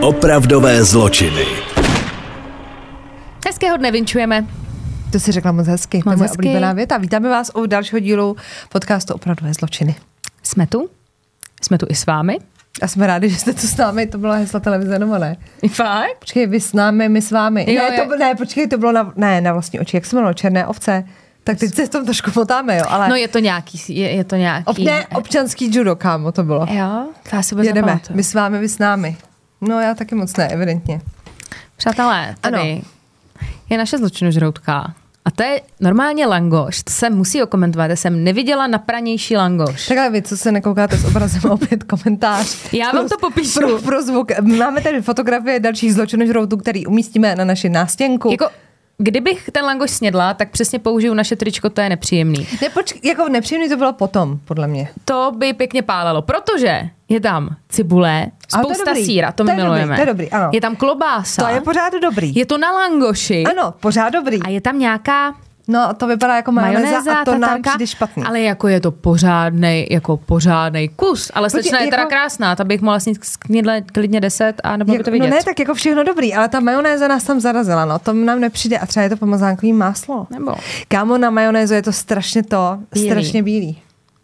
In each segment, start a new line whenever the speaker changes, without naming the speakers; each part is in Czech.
Opravdové zločiny.
Hezkého dne vinčujeme.
To si řekla moc hezky. to je
Moc
moje
hezky.
oblíbená věta. Vítáme vás u dalšího dílu podcastu Opravdové zločiny.
Jsme tu. Jsme tu i s vámi.
A jsme rádi, že jste tu s námi. To byla hesla televize, nebo ne?
Fakt?
Počkej, vy s námi, my s vámi.
Jo,
ne,
je-
to, ne, počkej, to bylo na, ne, na vlastní oči. Jak se jmenovalo? Černé ovce. Tak teď se v tom trošku motáme, jo. Ale
No je to nějaký, je, je to nějaký.
Ob, ne, občanský judo, kámo, to bylo.
Jo, to já si
Jedeme.
nepamatuju.
My s vámi, vy s námi. No já taky moc ne, evidentně.
Přátelé, tady
Ano.
je naše zločinožroutka. A to je normálně langoš. To se musí okomentovat. Já jsem neviděla napranější langoš.
Takhle vy, co se nekoukáte s obrazem, opět komentář.
Já vám to popíšu.
Pro, pro zvuk. Máme tady fotografie dalších zločinožroutů, který umístíme na naši nástěnku.
Jako, kdybych ten langoš snědla, tak přesně použiju naše tričko, to je nepříjemný.
Ne, počkej, jako nepříjemný to bylo potom, podle mě.
To by pěkně pálelo, protože je tam cibule,
to
spousta
dobrý.
síra, to,
To
my
je dobrý,
milujeme.
to je dobrý, ano.
Je tam klobása.
To je pořád dobrý.
Je to na langoši.
Ano, pořád dobrý.
A je tam nějaká
No, to vypadá jako majonéza,
majonéza,
a to nám
tatarka,
přijde špatný.
ale jako je to pořádnej, jako pořádnej kus. Ale
Počkej,
slečna je teda
jako-
krásná, ta bych mohla snít sknědle klidně 10 a nebylo by
Jak,
to
no
vidět.
ne, tak jako všechno dobrý, ale ta majonéza nás tam zarazila, no, to nám nepřijde a třeba je to pomazánkový máslo.
Nebo,
Kámo, na majonézu je to strašně to,
Bílý.
strašně bílý.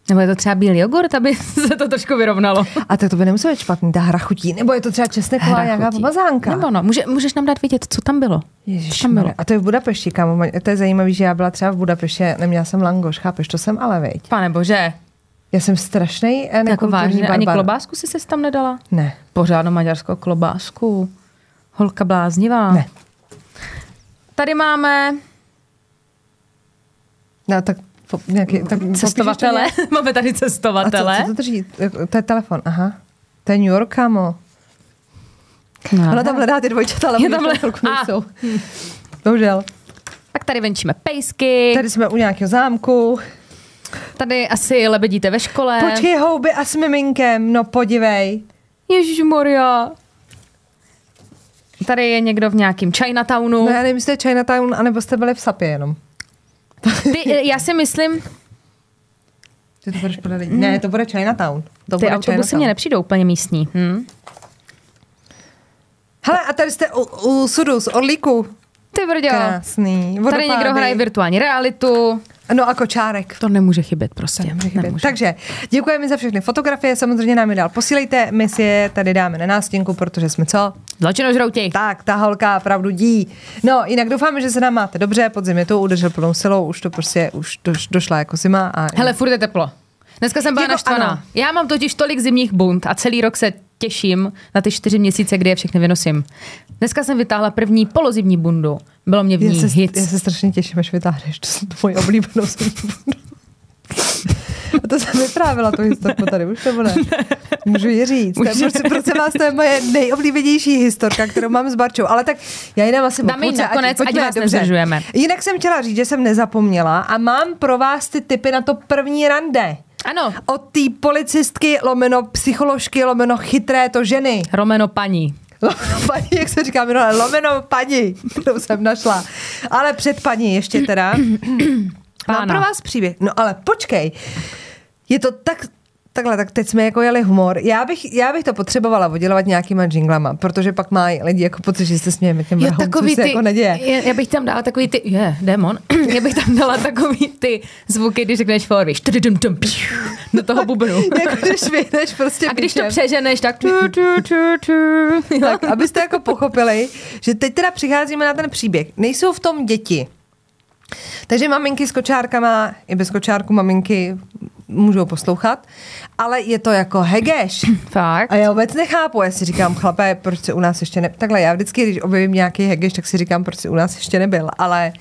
Nebo je to třeba bílý jogurt, aby se to trošku vyrovnalo.
A tak to by nemuselo být špatný, ta hra chutí, nebo je to třeba česneková nějaká pomazánka.
Nebo no, může, můžeš nám dát vidět, co tam bylo.
Ježiš,
tam bylo.
a to je v Budapešti, kámo, to je zajímavé, že já byla třeba v Budapešti, neměla jsem langoš, chápeš, to jsem ale, veď.
Pane bože,
Já jsem strašný
jako
nekulturní
vážně, ani
barbar.
klobásku si se tam nedala?
Ne,
Pořádnou maďarskou klobásku. Holka bláznivá.
ne.
Tady máme
No, tak, nějaký, tak
cestovatele. máme tady
A co,
cestovatele.
co to drží? Jako, To je telefon, aha. To je New York, kámo.
No.
Ona tam hledá ty dvojčata, ale
Je tam A.
nejsou. Bohužel.
Tak tady venčíme pejsky.
Tady jsme u nějakého zámku.
Tady asi lebedíte ve škole.
Počkej, houby a s miminkem, no podívej.
Ježíš Moria. Tady je někdo v nějakém Chinatownu.
No já nevím, jestli je Chinatown, anebo jste byli v Sapě jenom.
Ty, já si myslím,
Ty to budeš podat. Ne, to bude Chinatown. To
ty
bude
autobusy
Chinatown.
mě nepřijdou úplně místní. Hm?
Hele, a tady jste u, u sudu z Orlíku.
Ty brďo.
Krásný.
Tady
Vodopády.
někdo hraje virtuální realitu.
No a kočárek.
To nemůže chybět prostě.
To nemůže chybět.
Nemůže.
Takže děkujeme za všechny fotografie, samozřejmě nám je dál posílejte, my si je tady dáme na nástěnku, protože jsme co?
Zločinožrouti.
Tak, ta holka pravdu dí. No, jinak doufáme, že se nám máte dobře, podzim je to udržel plnou silou, už to prostě, už do, došla jako zima. A
Hele, furt je teplo. Dneska jsem byla
Jako
naštvaná.
ano.
Já mám totiž tolik zimních bund a celý rok se těším na ty čtyři měsíce, kdy je všechny vynosím. Dneska jsem vytáhla první polozimní bundu. Bylo mě v
já
ní
se,
hit.
já se strašně těším, až vytáhneš to tvoji oblíbenou zimní bundu. A to jsem vyprávila tu historku tady, už nebo ne? Můžu ji říct.
Může.
prostě, prosím vás, to je moje nejoblíbenější historka, kterou mám s Barčou. Ale tak já ji dám asi
Dáme ji nakonec, ať
pojďme,
vás
dobře.
nezdržujeme.
Jinak jsem chtěla říct, že jsem nezapomněla a mám pro vás ty typy na to první rande.
Ano,
Od té policistky, lomeno psycholožky, lomeno chytré to ženy.
Romeno paní.
Lomeno paní, jak se říká minule, lomeno paní, kterou jsem našla. Ale před paní ještě teda. Mám pro vás příběh. No ale počkej, je to tak, takhle, tak teď jsme jako jeli humor. Já bych, já bych to potřebovala oddělovat nějakýma jinglama, protože pak mají lidi jako pocit, že se smějeme těm vrahům,
takový
což se
ty,
jako neděje.
je, já bych tam dala takový ty, je, démon, já bych tam dala takový ty zvuky, když řekneš for, víš, do toho bubnu.
jako když vyhneš prostě
A když to přeženeš, tak tu, tu, tu, tu. Jo.
Tak, abyste jako pochopili, že teď teda přicházíme na ten příběh. Nejsou v tom děti. Takže maminky s kočárkama, i bez kočárku maminky můžou poslouchat, ale je to jako hegeš.
Fakt?
A já vůbec nechápu, já si říkám, chlape, proč se u nás ještě ne... Takhle, já vždycky, když objevím nějaký hegeš, tak si říkám, proč se u nás ještě nebyl, ale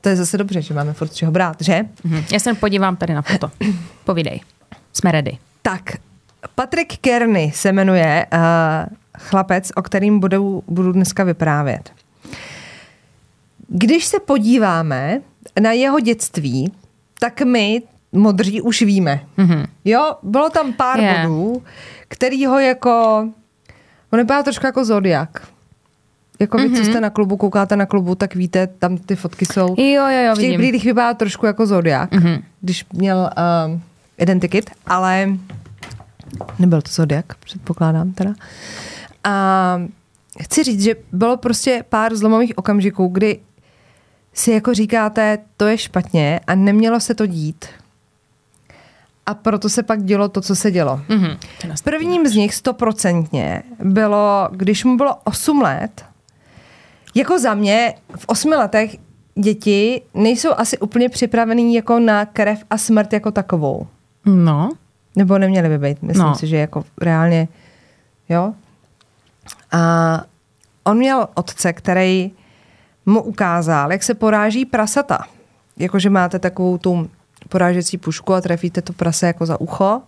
to je zase dobře, že máme furt čeho brát, že?
Mhm. Já se podívám tady na foto. Povídej. Jsme ready.
Tak, Patrick Kearney se jmenuje uh, chlapec, o kterým budu, budu dneska vyprávět. Když se podíváme na jeho dětství, tak my, modří, už víme. Mm-hmm. Jo, bylo tam pár
Je.
yeah. bodů, který ho jako... On vypadá trošku jako Zodiak. Jako vy, co jste na klubu, koukáte na klubu, tak víte, tam ty fotky jsou.
Jo, jo, jo,
v těch
vidím.
brýlích vypadá trošku jako Zodiak, mm-hmm. když měl um, identikit, ale Nebyl to Zodiak, předpokládám teda. A chci říct, že bylo prostě pár zlomových okamžiků, kdy si jako říkáte, to je špatně a nemělo se to dít. A proto se pak dělo to, co se dělo.
Mhm.
Prvním z nich stoprocentně bylo, když mu bylo 8 let, jako za mě v 8 letech děti nejsou asi úplně připravený jako na krev a smrt jako takovou.
No.
Nebo neměly by být. Myslím
No.
si, že jako reálně, jo. A on měl otce, který mu ukázal, jak se poráží prasata. Jakože máte takovou tu porážecí pušku a trefíte to prase jako za ucho.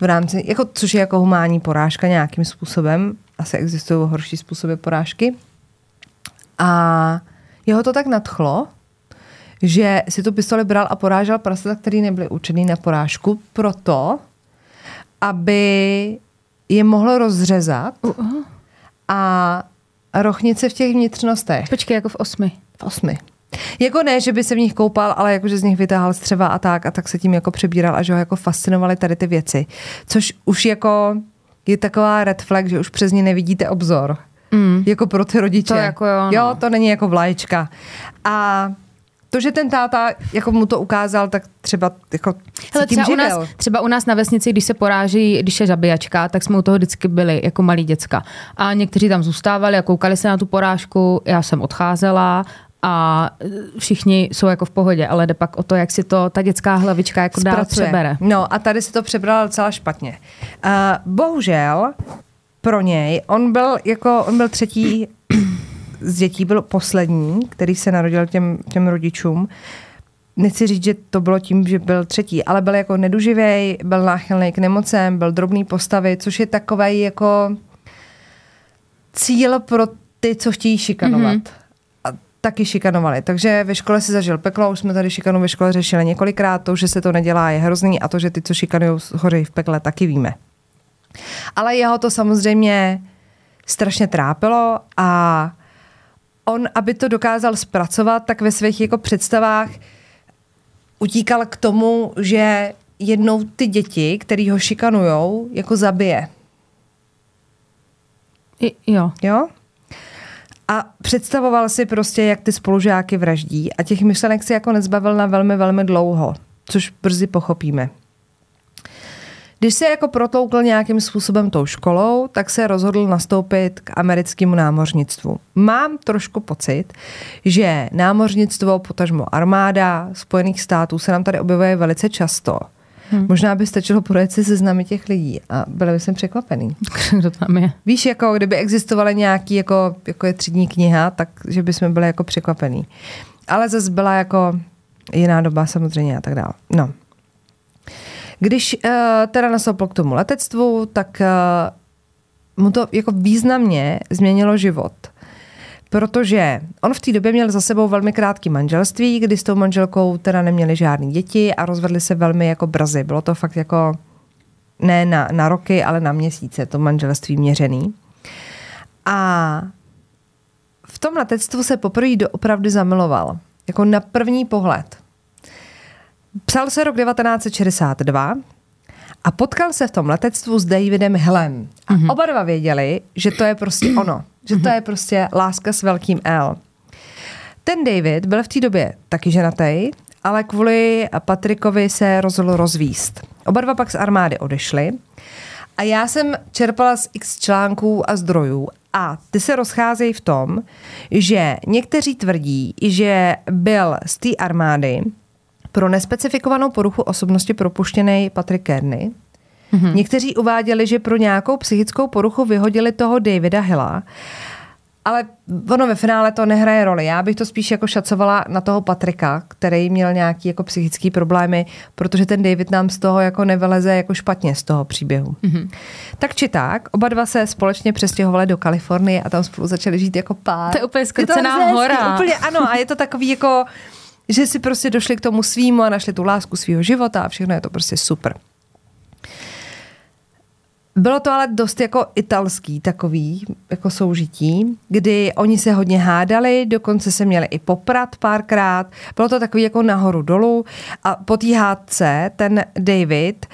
V rámci, jako, což je jako humánní porážka nějakým způsobem. Asi existují horší způsoby porážky. A jeho to tak nadchlo, že si tu pistoli bral a porážel prasata, který nebyly určený na porážku, proto, aby je mohlo rozřezat a rochnice v těch vnitřnostech.
Počkej, jako v osmi.
V osmi. Jako ne, že by se v nich koupal, ale jako, že z nich vytáhal střeva a tak a tak se tím jako přebíral a že ho jako fascinovaly tady ty věci. Což už jako je taková red flag, že už přes ně nevidíte obzor. Mm. Jako pro ty rodiče.
To jako jo, no.
jo, to není jako vlaječka. A to, že ten táta jako mu to ukázal, tak třeba jako
Hele, třeba, u nás, třeba u nás na vesnici, když se poráží, když je zabíjačka, tak jsme u toho vždycky byli jako malí děcka. A někteří tam zůstávali a koukali se na tu porážku, já jsem odcházela a všichni jsou jako v pohodě, ale jde pak o to, jak si to ta dětská hlavička jako dál
zpracuje.
přebere.
No a tady se to přebralo docela špatně. Uh, bohužel pro něj, on byl jako, on byl třetí z dětí, byl poslední, který se narodil těm, těm rodičům. Nechci říct, že to bylo tím, že byl třetí, ale byl jako neduživý, byl náchylný k nemocem, byl drobný postavy, což je takový jako cíl pro ty, co chtějí šikanovat. Mm-hmm. A taky šikanovali. Takže ve škole si zažil peklo, už jsme tady šikanu ve škole řešili několikrát, to, že se to nedělá, je hrozný a to, že ty, co šikanují, hoří v pekle, taky víme. Ale jeho to samozřejmě strašně trápilo a on, aby to dokázal zpracovat, tak ve svých jako představách utíkal k tomu, že jednou ty děti, který ho šikanujou, jako zabije.
I, jo.
Jo? A představoval si prostě, jak ty spolužáky vraždí a těch myšlenek si jako nezbavil na velmi, velmi dlouho, což brzy pochopíme. Když se jako protloukl nějakým způsobem tou školou, tak se rozhodl nastoupit k americkému námořnictvu. Mám trošku pocit, že námořnictvo, potažmo armáda Spojených států se nám tady objevuje velice často. Hmm. Možná by stačilo projet si seznamy těch lidí a byli by jsem překvapený.
Kdo tam je?
Víš, jako kdyby existovaly nějaký, jako, jako je třídní kniha, tak že bychom byli jako překvapený. Ale zase byla jako jiná doba samozřejmě a tak dále. No. Když uh, teda nastoupil k tomu letectvu, tak uh, mu to jako významně změnilo život. Protože on v té době měl za sebou velmi krátký manželství, kdy s tou manželkou teda neměli žádný děti a rozvedli se velmi jako brzy. Bylo to fakt jako ne na, na roky, ale na měsíce, to manželství měřený. A v tom letectvu se poprvé doopravdy zamiloval. Jako na první pohled. Psal se rok 1962 a potkal se v tom letectvu s Davidem Hillem. A mm-hmm. oba dva věděli, že to je prostě ono. Že to je prostě láska s velkým L. Ten David byl v té době taky ženatý, ale kvůli Patrikovi se rozhodl rozvíst. Oba dva pak z armády odešli a já jsem čerpala z x článků a zdrojů a ty se rozcházejí v tom, že někteří tvrdí, že byl z té armády pro nespecifikovanou poruchu osobnosti propuštěný Patrick Kearney. Mm-hmm. Někteří uváděli, že pro nějakou psychickou poruchu vyhodili toho Davida Hilla, ale ono ve finále to nehraje roli. Já bych to spíš jako šacovala na toho Patrika, který měl nějaký jako psychický problémy, protože ten David nám z toho jako nevyleze jako špatně z toho příběhu. Mm-hmm. Tak či tak, oba dva se společně přestěhovali do Kalifornie a tam spolu začali žít jako pár.
To je úplně
hezký,
hora.
Úplně ano a je to takový jako že si prostě došli k tomu svýmu a našli tu lásku svého života a všechno je to prostě super. Bylo to ale dost jako italský takový jako soužití, kdy oni se hodně hádali, dokonce se měli i poprat párkrát. Bylo to takový jako nahoru dolů a po té hádce ten David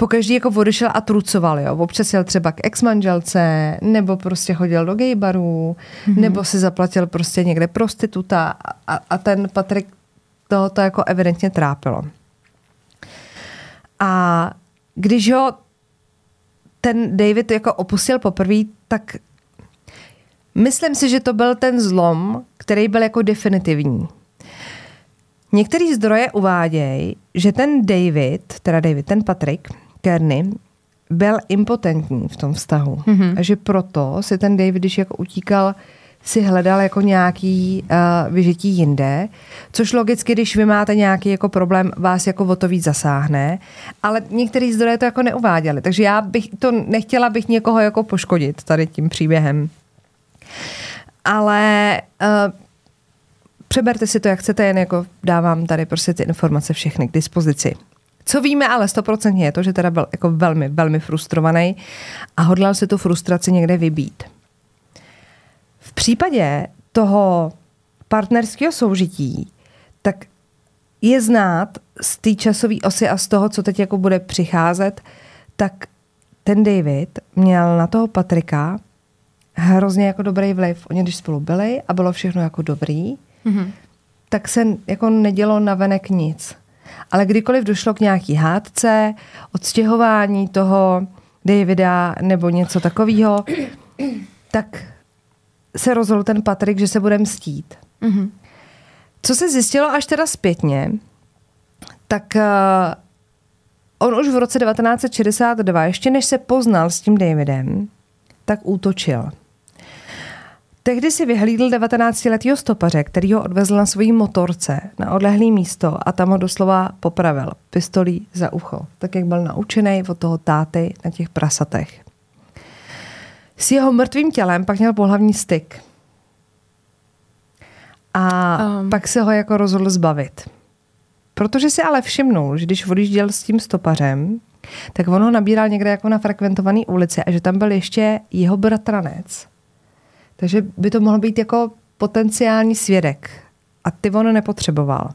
pokaždý jako odešel a trucoval, jo. Občas jel třeba k ex-manželce, nebo prostě chodil do gay barů, mm-hmm. nebo si zaplatil prostě někde prostituta a, a ten Patrik toho to jako evidentně trápilo. A když ho ten David jako opustil poprvé, tak myslím si, že to byl ten zlom, který byl jako definitivní. Některý zdroje uvádějí, že ten David, teda David, ten Patrick Kearney, byl impotentní v tom vztahu. Mm-hmm. A že proto si ten David, když jako utíkal, si hledal jako nějaký uh, vyžití jinde, což logicky, když vy máte nějaký jako problém, vás jako o to víc zasáhne, ale některý zdroje to jako neuváděli, takže já bych to nechtěla bych někoho jako poškodit tady tím příběhem. Ale uh, přeberte si to, jak chcete, jen jako dávám tady prostě ty informace všechny k dispozici. Co víme ale stoprocentně je to, že teda byl jako velmi, velmi frustrovaný a hodlal se tu frustraci někde vybít. V případě toho partnerského soužití, tak je znát z té časové osy a z toho, co teď jako bude přicházet, tak ten David měl na toho Patrika hrozně jako dobrý vliv. Oni když spolu byli a bylo všechno jako dobrý, mm-hmm. tak se jako nedělo na venek nic. Ale kdykoliv došlo k nějaký hádce, odstěhování toho Davida nebo něco takového, tak se rozhodl ten Patrik, že se bude mstít. Mm-hmm. Co se zjistilo až teda zpětně, tak uh, on už v roce 1962, ještě než se poznal s tím Davidem, tak útočil. Tehdy si vyhlídl 19-letého stopaře, který ho odvezl na svojí motorce na odlehlé místo a tam ho doslova popravil pistolí za ucho, tak jak byl naučený od toho táty na těch prasatech. S jeho mrtvým tělem pak měl pohlavní styk. A um. pak se ho jako rozhodl zbavit. Protože si ale všimnul, že když odjížděl s tím stopařem, tak on ho nabíral někde jako na frekventované ulici a že tam byl ještě jeho bratranec. Takže by to mohl být jako potenciální svědek. A ty on nepotřeboval.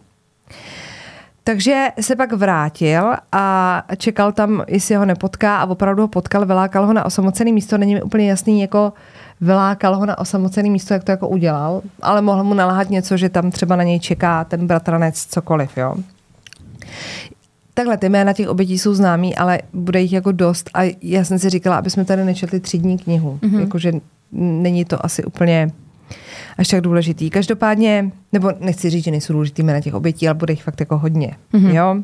Takže se pak vrátil a čekal tam, jestli ho nepotká a opravdu ho potkal, vylákal ho na osamocený místo. Není mi úplně jasný, jako vylákal ho na osamocený místo, jak to jako udělal, ale mohl mu nalahat něco, že tam třeba na něj čeká ten bratranec, cokoliv, jo. Takhle, ty jména těch obětí jsou známý, ale bude jich jako dost a já jsem si říkala, aby jsme tady nečetli třídní knihu. Mm-hmm. Jakože není to asi úplně až tak důležitý. Každopádně, nebo nechci říct, že nejsou důležitý jména těch obětí, ale bude jich fakt jako hodně. Mm-hmm. Jo?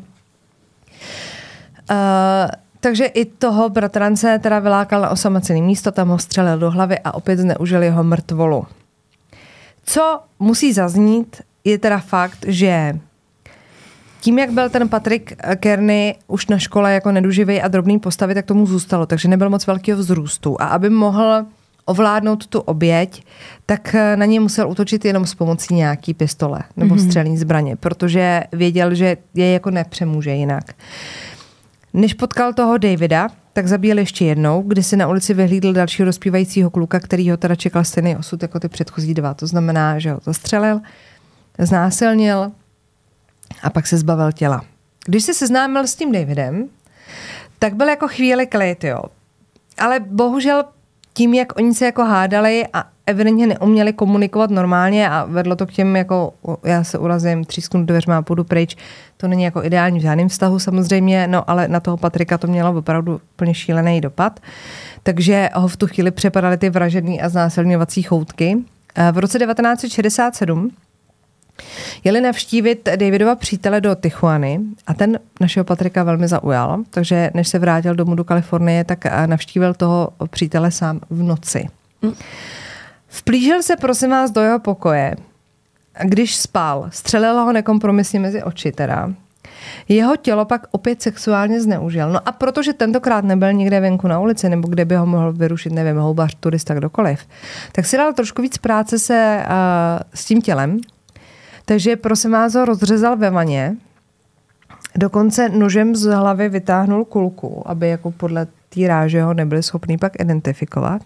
Uh, takže i toho bratrance teda vylákal na osamocené místo, tam ho střelil do hlavy a opět zneužil jeho mrtvolu. Co musí zaznít, je teda fakt, že tím, jak byl ten Patrick Kearney už na škole jako neduživý a drobný postavy, tak tomu zůstalo, takže nebyl moc velkého vzrůstu. A aby mohl ovládnout tu oběť, tak eh, na ně musel útočit jenom s pomocí nějaký pistole nebo mm-hmm. střelní zbraně, protože věděl, že je jako nepřemůže jinak. Než potkal toho Davida, tak zabíjel ještě jednou, kdy si na ulici vyhlídl dalšího rozpívajícího kluka, který ho teda čekal stejný osud jako ty předchozí dva. To znamená, že ho zastřelil, znásilnil a pak se zbavil těla. Když se seznámil s tím Davidem, tak byl jako chvíli klid, jo. Ale bohužel tím, jak oni se jako hádali a evidentně neuměli komunikovat normálně a vedlo to k těm, jako já se urazím, třísknu dveřma a půjdu pryč, to není jako ideální v žádném vztahu samozřejmě, no ale na toho Patrika to mělo opravdu úplně šílený dopad. Takže ho v tu chvíli přepadaly ty vražedný a znásilňovací choutky. V roce 1967 Jeli navštívit Davidova přítele do Tijuany a ten našeho Patrika velmi zaujal, takže než se vrátil domů do Kalifornie, tak eh, navštívil toho přítele sám v noci. Vplížil se prosím vás do jeho pokoje. Když spal, střelila ho nekompromisně mezi oči teda. Jeho tělo pak opět sexuálně zneužil. No a protože tentokrát nebyl někde venku na ulici, nebo kde by ho mohl vyrušit, nevím, houbař, turista, kdokoliv, tak si dal trošku víc práce se uh, s tím tělem, takže prosím vás ho rozřezal ve vaně, dokonce nožem z hlavy vytáhnul kulku, aby jako podle té ráže ho nebyli schopni pak identifikovat.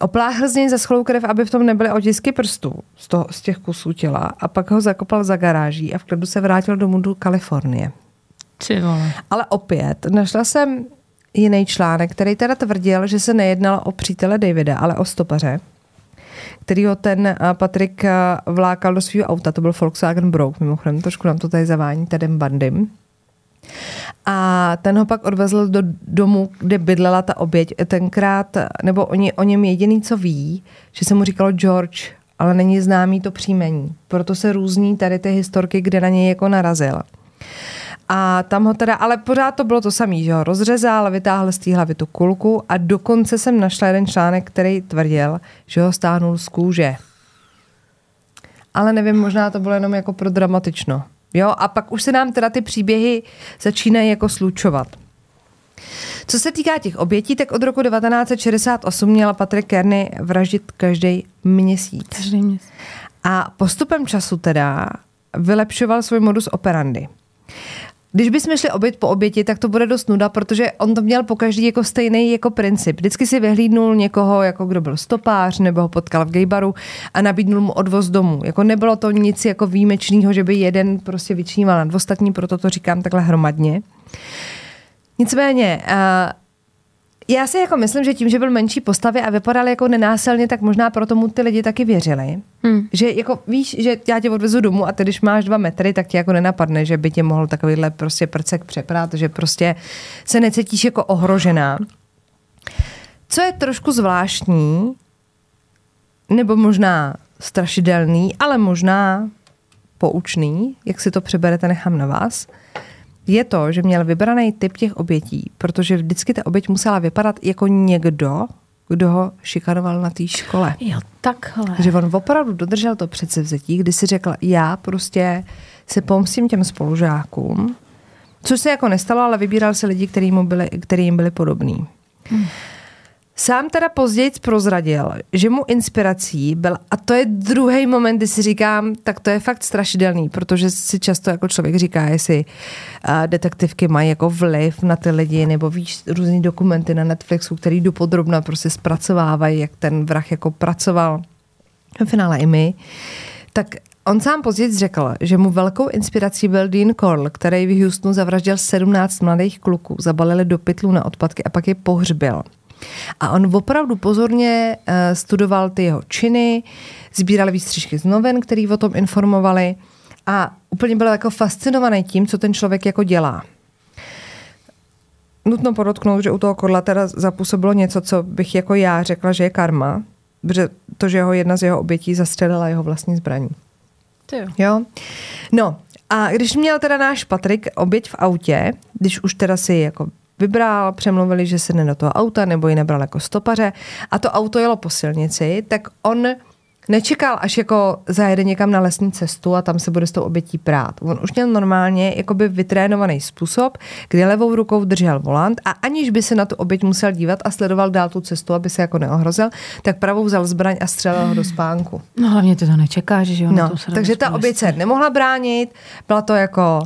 Opláchl z něj ze schlou krev, aby v tom nebyly otisky prstů z, toho, z těch kusů těla a pak ho zakopal za garáží a v klidu se vrátil domů do Kalifornie.
Ty vole.
Ale opět, našla jsem jiný článek, který teda tvrdil, že se nejednalo o přítele Davida, ale o stopaře, který ho ten eh, Patrik eh, vlákal do svého auta, to byl Volkswagen Brouk, mimochodem, trošku nám to tady zavání Tedem Bandym. A ten ho pak odvezl do domu, kde bydlela ta oběť. Tenkrát, nebo oni o něm jediný, co ví, že se mu říkalo George, ale není známý to příjmení. Proto se různí tady ty historky, kde na něj jako narazil. A tam ho teda, ale pořád to bylo to samé, že ho rozřezal, vytáhl z té hlavy tu kulku a dokonce jsem našla jeden článek, který tvrdil, že ho stáhnul z kůže. Ale nevím, možná to bylo jenom jako pro dramatično. Jo, a pak už se nám teda ty příběhy začínají jako slučovat. Co se týká těch obětí, tak od roku 1968 měla Patrick Kearney vraždit každý měsíc.
Každý měsíc.
A postupem času teda vylepšoval svůj modus operandi. Když bychom šli obět po oběti, tak to bude dost nuda, protože on to měl po každý jako stejný jako princip. Vždycky si vyhlídnul někoho, jako kdo byl stopář, nebo ho potkal v gaybaru a nabídnul mu odvoz domů. Jako nebylo to nic jako výjimečného, že by jeden prostě vyčníval nad ostatní, proto to říkám takhle hromadně. Nicméně, uh, já si jako myslím, že tím, že byl menší postavy a vypadal jako nenásilně, tak možná proto mu ty lidi taky věřili. Hmm. Že jako víš, že já tě odvezu domů a ty, když máš dva metry, tak ti jako nenapadne, že by tě mohl takovýhle prostě prcek přeprát, že prostě se necítíš jako ohrožená. Co je trošku zvláštní, nebo možná strašidelný, ale možná poučný, jak si to přeberete, nechám na vás, je to, že měl vybraný typ těch obětí, protože vždycky ta oběť musela vypadat jako někdo, kdo ho šikanoval na té škole.
Jo, takhle.
Že on opravdu dodržel to předsevzetí, kdy si řekl, já prostě se pomstím těm spolužákům, což se jako nestalo, ale vybíral se lidi, který, mu byli, který jim byli podobní. Hmm. Sám teda později prozradil, že mu inspirací byl, a to je druhý moment, kdy si říkám, tak to je fakt strašidelný, protože si často jako člověk říká, jestli uh, detektivky mají jako vliv na ty lidi, nebo víš, různý dokumenty na Netflixu, který dopodrobna prostě zpracovávají, jak ten vrah jako pracoval. V finále i my. Tak On sám později řekl, že mu velkou inspirací byl Dean Corll, který v Houstonu zavraždil 17 mladých kluků, zabalili do pytlu na odpadky a pak je pohřbil. A on opravdu pozorně uh, studoval ty jeho činy, sbíral výstřižky z novin, který o tom informovali a úplně byl jako fascinovaný tím, co ten člověk jako dělá. Nutno podotknout, že u toho Korla teda zapůsobilo něco, co bych jako já řekla, že je karma, protože to, že jeho jedna z jeho obětí zastřelila jeho vlastní zbraní.
To jo.
jo. No, a když měl teda náš Patrik oběť v autě, když už teda si jako vybral, přemluvili, že se do toho auta nebo ji nebral jako stopaře a to auto jelo po silnici, tak on nečekal, až jako zajede někam na lesní cestu a tam se bude s tou obětí prát. On už měl normálně jakoby vytrénovaný způsob, kdy levou rukou držel volant a aniž by se na tu oběť musel dívat a sledoval dál tu cestu, aby se jako neohrozil, tak pravou vzal zbraň a střelil ho do spánku.
No hlavně ty to nečekáš, že jo?
No, takže ta oběť se nemohla bránit, byla to jako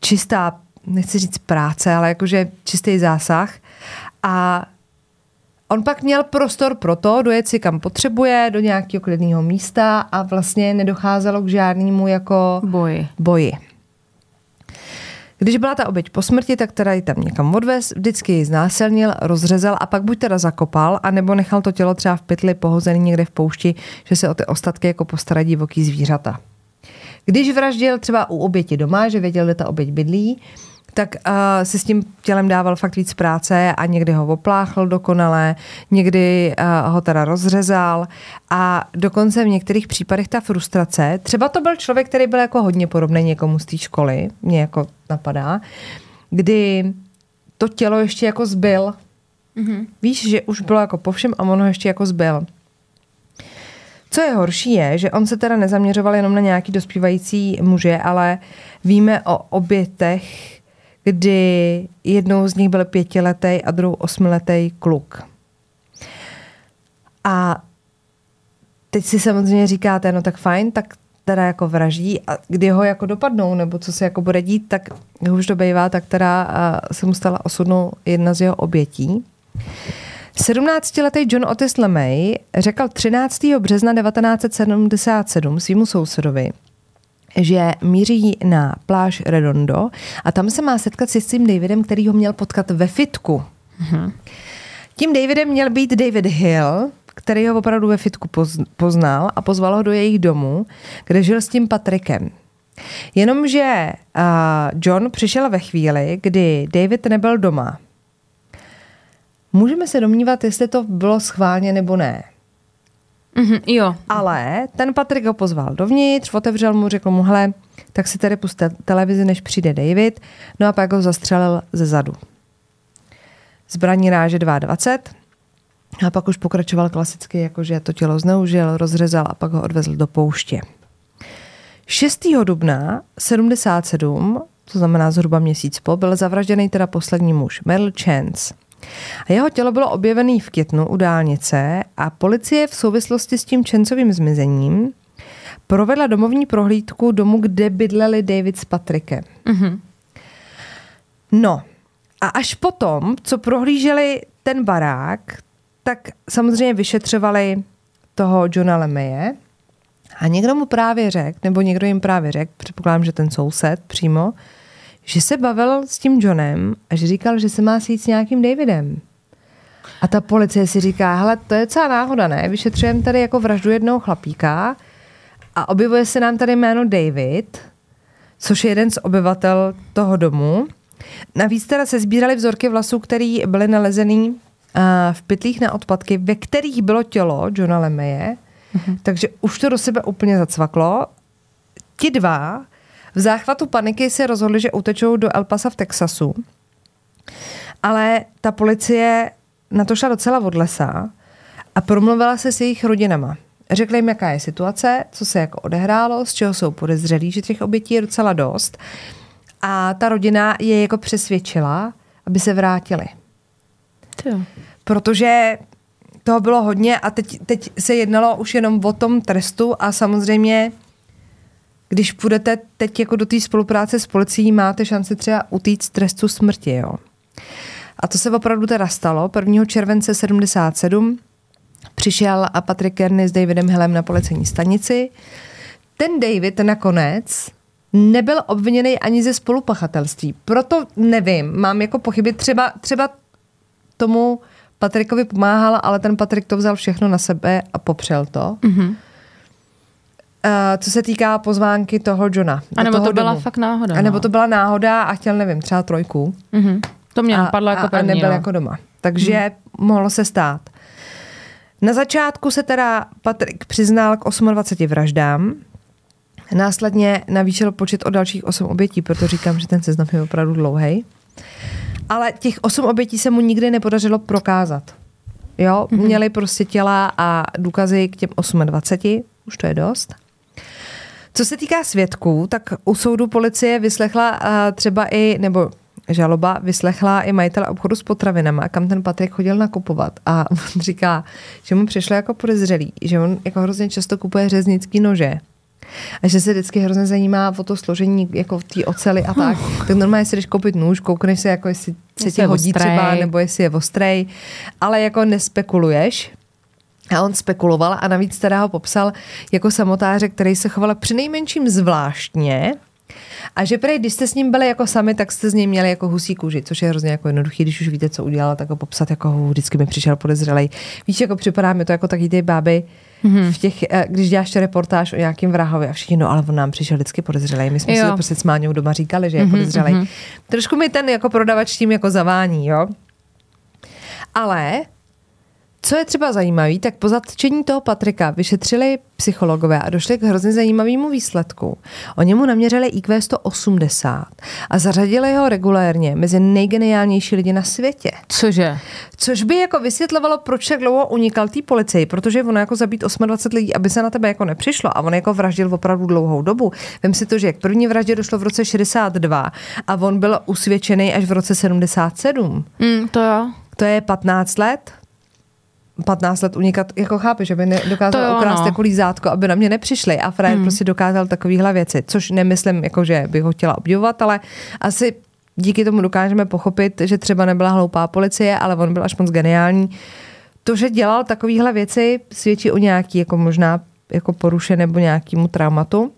čistá nechci říct práce, ale jakože čistý zásah. A on pak měl prostor pro to dojet si kam potřebuje, do nějakého klidného místa a vlastně nedocházelo k žádnému jako
boji.
boji. Když byla ta oběť po smrti, tak teda ji tam někam odvez, vždycky ji znásilnil, rozřezal a pak buď teda zakopal, anebo nechal to tělo třeba v pytli pohozený někde v poušti, že se o ty ostatky jako postarají divoký zvířata. Když vraždil třeba u oběti doma, že věděl, kde ta oběť bydlí, tak uh, si s tím tělem dával fakt víc práce a někdy ho opláchl dokonale, někdy uh, ho teda rozřezal a dokonce v některých případech ta frustrace, třeba to byl člověk, který byl jako hodně podobný někomu z té školy, mě jako napadá, kdy to tělo ještě jako zbyl. Mm-hmm. Víš, že už bylo jako po všem a ono ještě jako zbyl. Co je horší je, že on se teda nezaměřoval jenom na nějaký dospívající muže, ale víme o obětech kdy jednou z nich byl pětiletý a druhou osmiletý kluk. A teď si samozřejmě říkáte, no tak fajn, tak teda jako vraždí a kdy ho jako dopadnou, nebo co se jako bude dít, tak už to bývá, tak teda se mu stala osudnou jedna z jeho obětí. 17-letý John Otis LeMay řekl 13. března 1977 svýmu sousedovi, že míří na pláž Redondo a tam se má setkat s tím Davidem, který ho měl potkat ve fitku. Mm-hmm. Tím Davidem měl být David Hill, který ho opravdu ve fitku poznal a pozval ho do jejich domu, kde žil s tím Patrikem. Jenomže uh, John přišel ve chvíli, kdy David nebyl doma. Můžeme se domnívat, jestli to bylo schválně nebo ne.
Mm-hmm, jo.
Ale ten Patrik ho pozval dovnitř, otevřel mu, řekl mu, hele, tak si tady puste televizi, než přijde David. No a pak ho zastřelil ze zadu. Zbraní ráže 22. A pak už pokračoval klasicky, jakože to tělo zneužil, rozřezal a pak ho odvezl do pouště. 6. dubna 77, to znamená zhruba měsíc po, byl zavražděný teda poslední muž, Merle Chance. A jeho tělo bylo objevené v Květnu u dálnice a policie v souvislosti s tím Čencovým zmizením provedla domovní prohlídku domu, kde bydleli David s Patrikem. Mm-hmm. No, a až potom, co prohlíželi ten barák, tak samozřejmě vyšetřovali toho Johna Lemeje a někdo mu právě řekl, nebo někdo jim právě řekl, předpokládám, že ten soused přímo, že se bavil s tím Johnem a že říkal, že se má sejít s nějakým Davidem. A ta policie si říká, hele, to je celá náhoda, ne? Vyšetřujeme tady jako vraždu jednoho chlapíka a objevuje se nám tady jméno David, což je jeden z obyvatel toho domu. Navíc teda se sbíraly vzorky vlasů, které byly nalezený v pytlích na odpadky, ve kterých bylo tělo Johna Lemeje, mm-hmm. takže už to do sebe úplně zacvaklo. Ti dva v záchvatu paniky se rozhodli, že utečou do El Pasa v Texasu, ale ta policie na to šla docela od lesa a promluvila se s jejich rodinama. Řekla jim, jaká je situace, co se jako odehrálo, z čeho jsou podezřelí, že těch obětí je docela dost. A ta rodina je jako přesvědčila, aby se vrátili.
Jo.
Protože toho bylo hodně a teď, teď se jednalo už jenom o tom trestu a samozřejmě když půjdete teď jako do té spolupráce s policií, máte šanci třeba utíct trestu smrti. Jo. A to se opravdu teda stalo. 1. července 77 přišel a Patrick Kearney s Davidem Hillem na policejní stanici. Ten David nakonec nebyl obviněný ani ze spolupachatelství. Proto nevím, mám jako pochyby. Třeba, třeba tomu Patrikovi pomáhala, ale ten Patrik to vzal všechno na sebe a popřel to. Mm-hmm. Uh, co se týká pozvánky toho Johna.
A nebo
toho
to byla domu. fakt náhoda.
A nebo no. to byla náhoda a chtěl, nevím, třeba trojku.
Mm-hmm. To mě napadlo jako první.
A nebyl
no.
jako doma. Takže mm. mohlo se stát. Na začátku se teda Patrik přiznal k 28 vraždám. Následně navýšil počet o dalších 8 obětí, proto říkám, že ten seznam je opravdu dlouhý. Ale těch osm obětí se mu nikdy nepodařilo prokázat. Jo, mm-hmm. měli prostě těla a důkazy k těm 28, už to je dost. Co se týká svědků, tak u soudu policie vyslechla uh, třeba i, nebo žaloba vyslechla i majitele obchodu s potravinama, kam ten Patrik chodil nakupovat. A on říká, že mu přišlo jako podezřelý, že on jako hrozně často kupuje řeznický nože. A že se vždycky hrozně zajímá o to složení jako té ocely a tak, tak normálně si jdeš koupit nůž, koukneš se, jako jestli se ti hodí ostrej. třeba, nebo jestli je ostrej, ale jako nespekuluješ, a on spekuloval a navíc teda ho popsal jako samotáře, který se choval přinejmenším zvláštně, a že prej, když jste s ním byli jako sami, tak jste s ním měli jako husí kůži, což je hrozně jako jednoduchý, když už víte, co udělal, tak ho popsat jako vždycky mi přišel podezřelej. Víš, jako připadá mi to jako taky ty báby, mm-hmm. v těch, eh, když děláš reportáž o nějakým vrahovi a všichni, no ale on nám přišel vždycky podezřelej. My jsme jo. si to prostě s Máňou doma říkali, že je mm-hmm, podezřelej. Mm-hmm. Trošku mi ten jako prodavač tím jako zavání, jo. Ale co je třeba zajímavé, tak po zatčení toho Patrika vyšetřili psychologové a došli k hrozně zajímavému výsledku. Oni mu naměřili IQ 180 a zařadili ho regulérně mezi nejgeniálnější lidi na světě.
Cože?
Což by jako vysvětlovalo, proč tak dlouho unikal té policii, protože ono jako zabít 28 lidí, aby se na tebe jako nepřišlo a on jako vraždil opravdu dlouhou dobu. Vem si to, že k první vraždě došlo v roce 62 a on byl usvědčený až v roce 77.
Mm, to jo.
To je 15 let, 15 let unikat, jako chápeš, že by nedokázal ukrást no. jako lízátko, aby na mě nepřišli a Fred hmm. prostě dokázal takovýhle věci, což nemyslím, jako že bych ho chtěla obdivovat, ale asi díky tomu dokážeme pochopit, že třeba nebyla hloupá policie, ale on byl až moc geniální. To, že dělal takovýhle věci, svědčí o nějaký jako možná jako poruše nebo nějakému traumatu.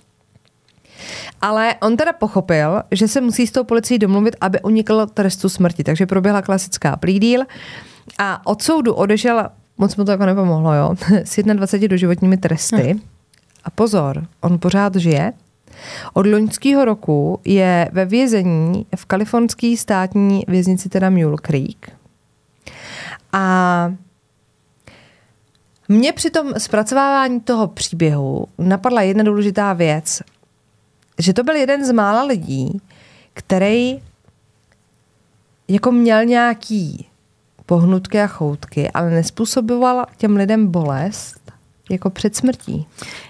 Ale on teda pochopil, že se musí s tou policií domluvit, aby unikl trestu smrti. Takže proběhla klasická plea deal a od soudu odešel, moc mu to jako nepomohlo, jo, s 21 doživotními tresty. Hm. A pozor, on pořád žije. Od loňského roku je ve vězení v kalifornské státní věznici, teda Mule Creek. A mě při tom zpracovávání toho příběhu napadla jedna důležitá věc, že to byl jeden z mála lidí, který jako měl nějaký pohnutky a choutky, ale nespůsoboval těm lidem bolest jako před smrtí.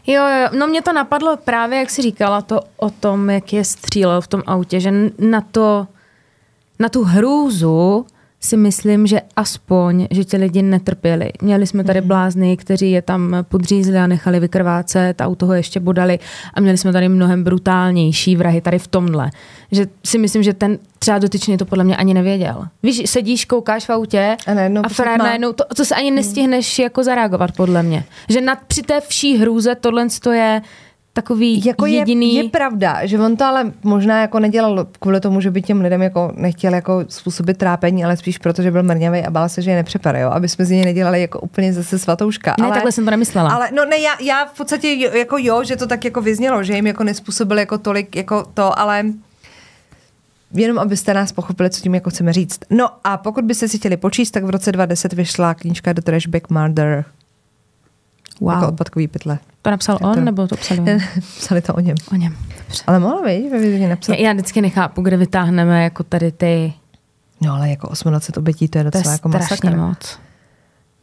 Jo, jo, no mě to napadlo právě, jak jsi říkala to o tom, jak je střílel v tom autě, že na to, na tu hrůzu si myslím, že aspoň, že ti lidi netrpěli. Měli jsme tady mhm. blázny, kteří je tam podřízli a nechali vykrvácet a u toho ještě bodali a měli jsme tady mnohem brutálnější vrahy tady v tomhle. Že si myslím, že ten třeba dotyčný to podle mě ani nevěděl. Víš, sedíš, koukáš v autě a, najednou a frajer najednou, to, to se ani mhm. nestihneš jako zareagovat podle mě. Že nad, při té vší hrůze tohle je takový jako jediný...
Je, je, pravda, že on to ale možná jako nedělal kvůli tomu, že by těm lidem jako nechtěl jako způsobit trápení, ale spíš proto, že byl mrňavý a bál se, že je nepřepere, jo? aby jsme z něj nedělali jako úplně zase svatouška.
Ne,
ale,
takhle jsem to nemyslela.
Ale no ne, já, já v podstatě jako jo, že to tak jako vyznělo, že jim jako nespůsobil jako tolik jako to, ale jenom abyste nás pochopili, co tím jako chceme říct. No a pokud byste si chtěli počíst, tak v roce 2010 vyšla knížka The Trashback Murder. Wow. Jako odpadkový pytle.
To napsal on, to... nebo to psali on?
Psali to o něm.
O něm.
Dobře. Ale mohla by, ve napsat.
Já, já vždycky nechápu, kde vytáhneme jako tady ty...
No ale jako 28 obětí, to je docela to je jako masakr.
moc.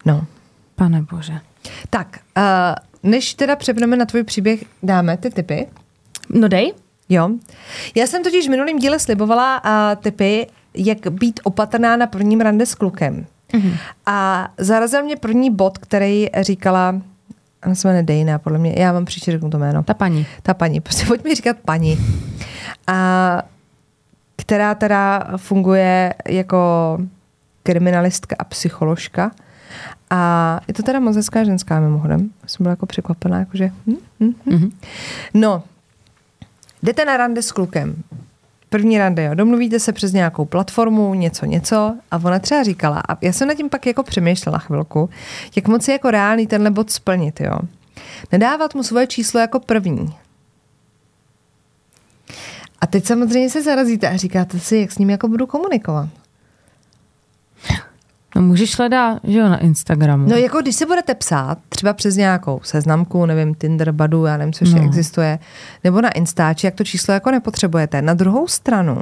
No.
Pane bože.
Tak, uh, než teda přepneme na tvůj příběh, dáme ty typy.
No dej.
Jo. Já jsem totiž v minulém díle slibovala uh, typy, jak být opatrná na prvním rande s klukem. Mm-hmm. A zarazil mě první bod, který říkala, ona se jmenuje Dejna, podle mě, já vám příště řeknu to jméno.
Ta paní.
Ta paní, prostě pojď mi říkat paní. A která teda funguje jako kriminalistka a psycholožka. A je to teda moc hezká ženská mimochodem. Jsem byla jako překvapená, jakože... Hm, hm, hm. Mm-hmm. No, jdete na rande s klukem. První rande, jo. Domluvíte se přes nějakou platformu, něco, něco. A ona třeba říkala, a já jsem nad tím pak jako přemýšlela chvilku, jak moc je jako reálný tenhle bod splnit, jo. Nedávat mu svoje číslo jako první. A teď samozřejmě se zarazíte a říkáte si, jak s ním jako budu komunikovat.
No můžeš hledat, že jo, na Instagramu.
No jako když se budete psát, třeba přes nějakou seznamku, nevím, Tinder, Badu, já nevím, co ještě no. existuje, nebo na Instači, jak to číslo jako nepotřebujete. Na druhou stranu,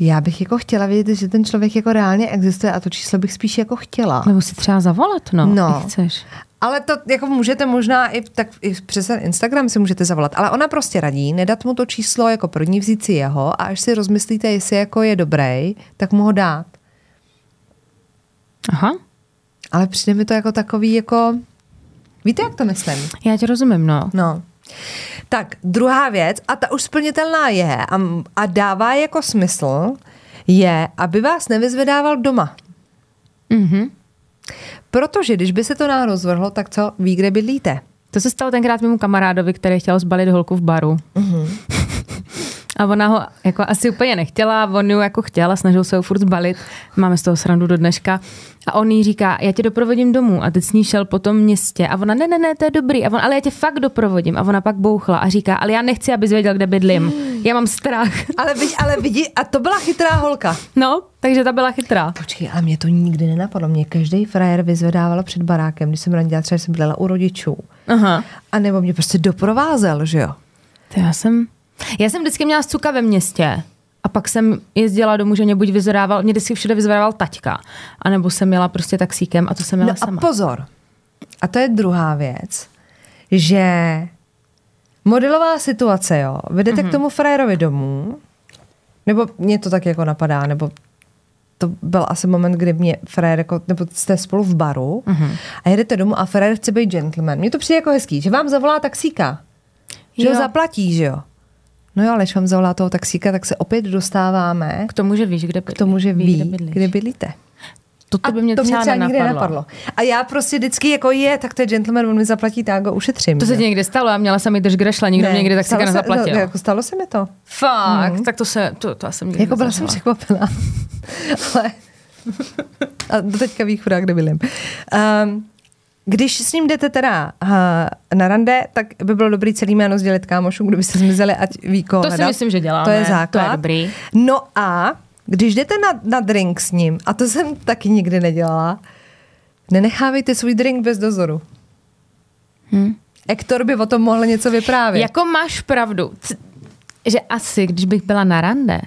já bych jako chtěla vědět, že ten člověk jako reálně existuje a to číslo bych spíš jako chtěla.
Nebo si třeba zavolat, no,
no.
chceš.
Ale to jako můžete možná i tak i přes Instagram si můžete zavolat. Ale ona prostě radí nedat mu to číslo jako první, vzít si jeho a až si rozmyslíte, jestli jako je dobrý, tak mu ho dát.
Aha.
Ale přijde mi to jako takový jako... Víte, jak to myslím?
Já tě rozumím, no.
No. Tak, druhá věc, a ta už splnitelná je a, a dává jako smysl, je, aby vás nevyzvedával doma.
Mhm.
Protože když by se to náhodou zvrhlo, tak co, ví, kde bydlíte.
To se stalo tenkrát mému kamarádovi, který chtěl zbalit holku v baru.
Mm-hmm.
A ona ho jako asi úplně nechtěla, on ji jako chtěla, snažil se ho furt zbalit. Máme z toho srandu do dneška. A on jí říká, já tě doprovodím domů. A teď s ní šel po tom městě. A ona, ne, ne, ne, to je dobrý. A on, ale já tě fakt doprovodím. A ona pak bouchla a říká, ale já nechci, abys věděl, kde bydlím. Já mám strach.
Ale, vidí, ale vidí, a to byla chytrá holka.
No, takže ta byla chytrá.
Počkej, ale mě to nikdy nenapadlo. Mě každý frajer vyzvedával před barákem, když jsem randila, třeba jsem bydlela u rodičů.
Aha.
A nebo mě prostě doprovázel, že jo?
To já jsem já jsem vždycky měla cuka ve městě. A pak jsem jezdila domů, že mě buď vyzvedával, mě vždycky všude vyzvedával taťka. A nebo jsem měla prostě taxíkem a to jsem měla
no
sama.
A pozor. A to je druhá věc, že modelová situace, jo. Vedete mm-hmm. k mhm. tomu frajerovi domů, nebo mě to tak jako napadá, nebo to byl asi moment, kdy mě frajer, jako, nebo jste spolu v baru mm-hmm. a jedete domů a frajer chce být gentleman. Mně to přijde jako hezký, že vám zavolá taxíka. Že jo. ho zaplatí, že jo. No jo, ale když vám zavolá toho taxíka, tak se opět dostáváme
k tomu, že víš, kde.
K tomu, že ví, kde, kde bydlíte.
to by mě
to
třeba,
mě třeba nikdy
nenapadlo.
A já prostě vždycky jako je, tak to je gentleman, on mi zaplatí, tak ho ušetřím.
To se ti někdy stalo, já měla jsem i drž grešle, nikdo mě někdy tak si
stalo se-
nezaplatil.
No, jako stalo se mi to.
Fakt, tak to se, to, to já jsem
Jako byla jsem překvapená. Ale... A do teďka ví chudák, kde bydlím. Um, když s ním jdete teda uh, na rande, tak by bylo dobrý celý jméno sdělit kámošům, kdo byste zmizeli, ať ví koho
To si
hledat.
myslím, že děláme.
To je
To je
základ.
dobrý.
No a když jdete na, na drink s ním, a to jsem taky nikdy nedělala, nenechávejte svůj drink bez dozoru.
Hm.
Ektor by o tom mohl něco vyprávět.
Jako máš pravdu, že asi, když bych byla na rande,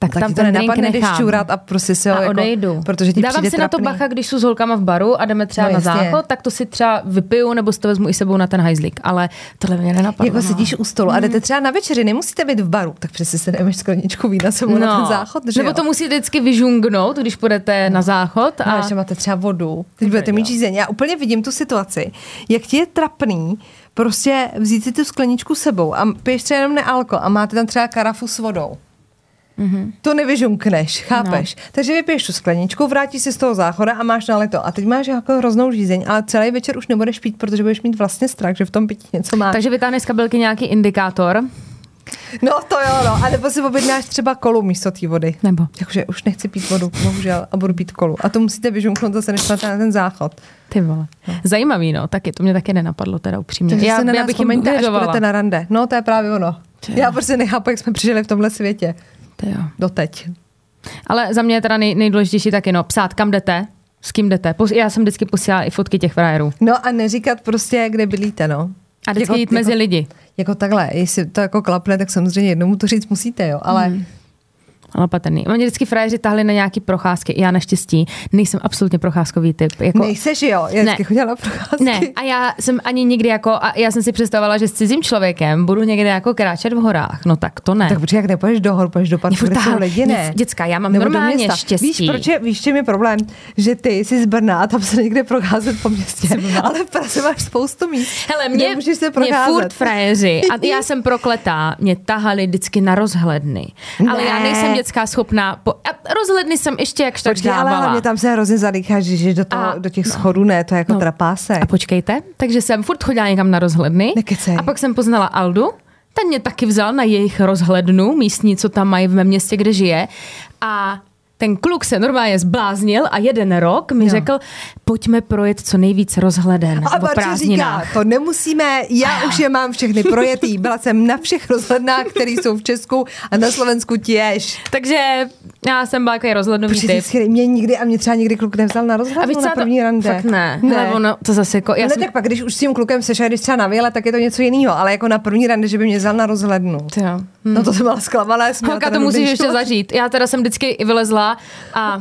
tak,
tak
tam ten drink
nenapadne,
nechám.
čůrat a prostě si ho
a
jako,
odejdu.
Protože ti
Dávám si na to
trapný.
bacha, když jsou s holkama v baru a jdeme třeba
No,
na
jasně.
záchod, tak to si třeba vypiju nebo si to vezmu i sebou na ten hajzlík. Ale tohle mě nenapadlo.
Jako
no.
sedíš u stolu a jdete třeba na večeři, nemusíte být v baru, tak přesně se jdeme skleničku vína sebou na ten záchod, že
Nebo
jo?
to musíte vždycky vyžungnout, když půjdete na záchod.
A
A...
ještě máte třeba vodu, teď budete mít žízeň. Já úplně vidím tu situaci, jak ti je trapný prostě vzít si tu skleničku sebou a piješ třeba jenom nealko a máte tam třeba karafu s vodou. Mm-hmm. To nevyžunkneš, chápeš? No. Takže vypiješ tu skleničku, vrátíš si z toho záchoda a máš nalito. A teď máš jako hroznou žízeň, ale celý večer už nebudeš pít, protože budeš mít vlastně strach, že v tom pití něco máš.
Takže vytáhneš z kabelky nějaký indikátor.
No to jo, no. A nebo si objednáš třeba kolu místo té vody.
Nebo?
Jakože už nechci pít vodu, bohužel, a budu pít kolu. A to musíte vyžunknout zase, než na ten záchod.
Ty vole. Zajímavý, no. Taky, to mě taky nenapadlo, teda upřímně.
Takže
já,
se na
já bych jim
až na rande. No, to je právě ono. Já prostě nechápu, jak jsme přišli v tomhle světě.
Ty jo.
Doteď.
Ale za mě je teda nej, nejdůležitější taky, no, psát, kam jdete, s kým jdete. Já jsem vždycky posílala i fotky těch frajerů.
No a neříkat prostě, kde bydlíte, no.
A vždycky jít mezi lidi.
Jako takhle, jestli to jako klapne, tak samozřejmě jednomu to říct musíte, jo. Ale
Hmm. Ale patrný. Oni vždycky frajeři tahli na nějaký procházky. Já naštěstí nejsem absolutně procházkový typ. Jako,
nejseš, jo. Já
Ne.
chodila procházky.
Ne, a já jsem ani nikdy jako, a já jsem si představovala, že s cizím člověkem budu někde jako kráčet v horách. No tak to ne.
Tak protože jak nepůjdeš do hor, půjdeš do
Mě
parku, kde jsou lidi,
mě-
ne?
děcka, já mám
Nebo
normálně štěstí.
Víš, proč je, víš, čem je problém? Že ty jsi z Brna a tam se někde procházet po městě, ale v Praze máš spoustu míst,
Hele, mě,
můžeš se
mě
procházet.
furt frajeři, a já jsem prokletá, mě tahali vždycky na rozhledny. Ale já
Ne.
nejsem dětská schopná, po, a rozhledny jsem ještě jakž tak
Počkej, ale
dávala.
hlavně tam se hrozně zadýcháš, že do, toho,
A-
do těch schodů ne, to je jako
No.
trapásek.
A počkejte, takže jsem furt chodila někam na rozhledny.
Nekecej.
A pak jsem poznala Aldu, ten mě taky vzal na jejich rozhlednu, místní, co tam mají v mém městě, kde žije. A ten kluk se normálně zbláznil a jeden rok mi
Jo.
řekl, pojďme projet co nejvíc rozhleden
A Barča říká, to nemusíme, já už je mám všechny projetý. Byla jsem na všech rozhlednách, které jsou v Česku a na Slovensku těž.
Takže já jsem byla takový rozhlednový
Protože
typ.
mě nikdy a mě třeba nikdy kluk nevzal na
A
rozhlednu
víš, co
na
já to-
první rande.
Fakt ne.
ne.
Ale ono, to zase jako, já
Já
jsem,
ne, tak pak, když už s tím klukem seš a když třeba na výlet, tak je to něco jiného, ale jako na první rande, že by mě vzal na rozhlednu.
Ty jo. Hm.
No to jsem byla jsem měla
Holka, to musíš ještě zažít. Já teda jsem vždycky i vylezla a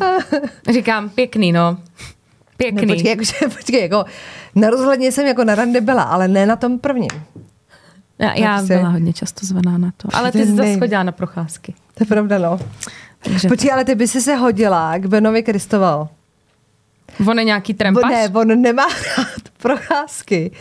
říkám, pěkný, no. Pěkný.
Ne, počkej, jakože, počkej, jako na rozhledně jsem jako na rande byla, ale ne na tom prvním.
já, já
prostě-
byla hodně často zvaná na to. Ale ty jsi zase chodila na procházky.
To je pravda, no.
Takže
Počkej, ale ty by si se hodila k Benovi Kristoval.
on je nějaký trempař?
ne, on nemá rád procházky.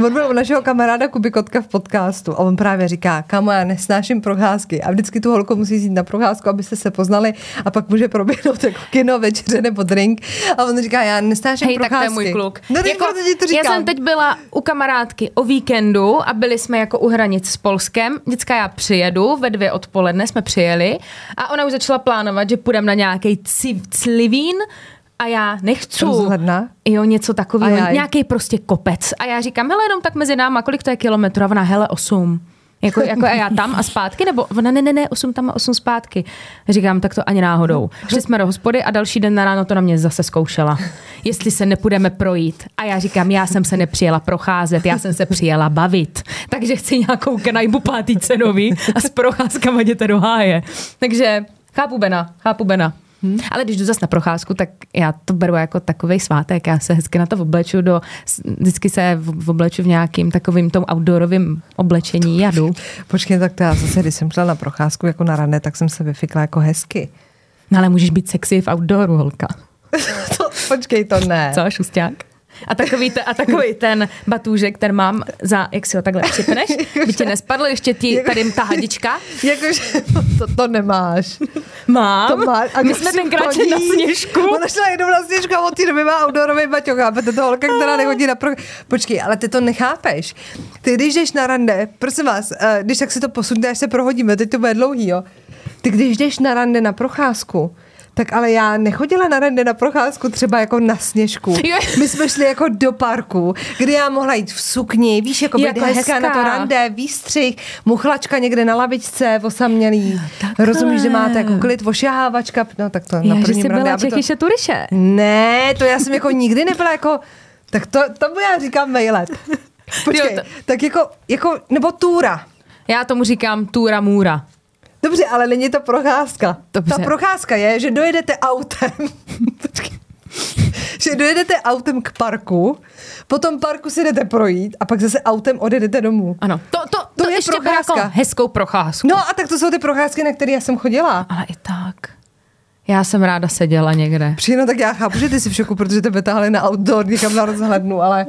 On byl u našeho kamaráda Kuby Kotka v podcastu a on právě říká, kamo, já nesnáším procházky a vždycky tu holku musí jít na procházku, abyste se poznali a pak může proběhnout jako kino, večeře nebo drink a on říká, já nesnáším
Hej, tak
procházky.
to je můj kluk.
No, jako, to říkám.
já jsem teď byla u kamarádky o víkendu a byli jsme jako u hranic s Polskem. Vždycky já přijedu, ve dvě odpoledne jsme přijeli a ona už začala plánovat, že půjdeme na nějaký clivín a já nechci.
Rozhledna?
Jo, něco takového, nějaký prostě kopec. A já říkám, hele, jenom tak mezi náma, kolik to je kilometrů? A ona, hele, osm. Jako, jako a já tam a zpátky? Nebo ona, ne, ne, ne, osm tam a osm zpátky. Říkám, tak to ani náhodou. Šli jsme do hospody a další den na ráno to na mě zase zkoušela. Jestli se nepůjdeme projít. A já říkám, já jsem se nepřijela procházet, já jsem se přijela bavit. Takže chci nějakou knajbu pátý cenový a s procházkama jděte do háje. Takže chápu Bena, chápu Bena. Hmm. Ale když jdu zase na procházku, tak já to beru jako takový svátek. Já se hezky na to obleču do, vždycky se v- obleču v nějakým takovým tom outdoorovým oblečení. Já jdu.
Počkej, tak to já zase, když jsem šla na procházku jako na rande, tak jsem se vyfikla jako hezky.
No ale můžeš být sexy v outdooru, holka.
to, počkej, to ne.
Co, šusták? A takový, te, a takový ten batůžek, ten mám za, jak si ho takhle připneš, by ti nespadl ještě ti, tady ta hadička.
Jakože to, to nemáš.
Mám.
To máš. A
My jsme tenkrát
chodí-
šli na sněžku.
Ona šla jenom na sněžku a od té doby má outdoorový baťoch. Chápete to holka, která nechodí na pro... Počkej, ale ty to nechápeš. Ty když jdeš na rande, prosím vás, eh, když tak si to posuňte, až se prohodíme, teď to bude dlouhý, jo. Ty když jdeš na rande na procházku, tak ale já nechodila na rande na procházku třeba jako na sněžku. My jsme šli jako do parku, kde já mohla jít v sukni, víš, jako být
Jako
hezká na to
hezká.
rande, výstřih, muchlačka někde na lavičce, osamělý. Rozumíš, že máte jako klid, ošahávačka, no tak to na
Já, že
prvním
jsi
rande,
byla
aby to...
Čechyše Turiše.
Ne, to já jsem jako nikdy nebyla jako, tak to, to já říkám vejlet. Počkej,
Jo,
tak jako, jako, nebo túra.
Já tomu říkám Tura Můra.
Dobře, ale není to procházka.
Dobře.
Ta procházka je, že dojedete autem. Že dojedete autem k parku, po tom parku si jdete projít a pak zase autem odjedete domů.
Ano, to, to, to,
To je
ještě beru
procházka.
jako hezkou procházku.
No a tak to jsou ty procházky, na které já jsem chodila.
Ale i tak. Já jsem ráda seděla někde.
Přijde, no tak já chápu, že ty jsi v šoku, protože tebe tahali na outdoor někam na rozhlednu, ale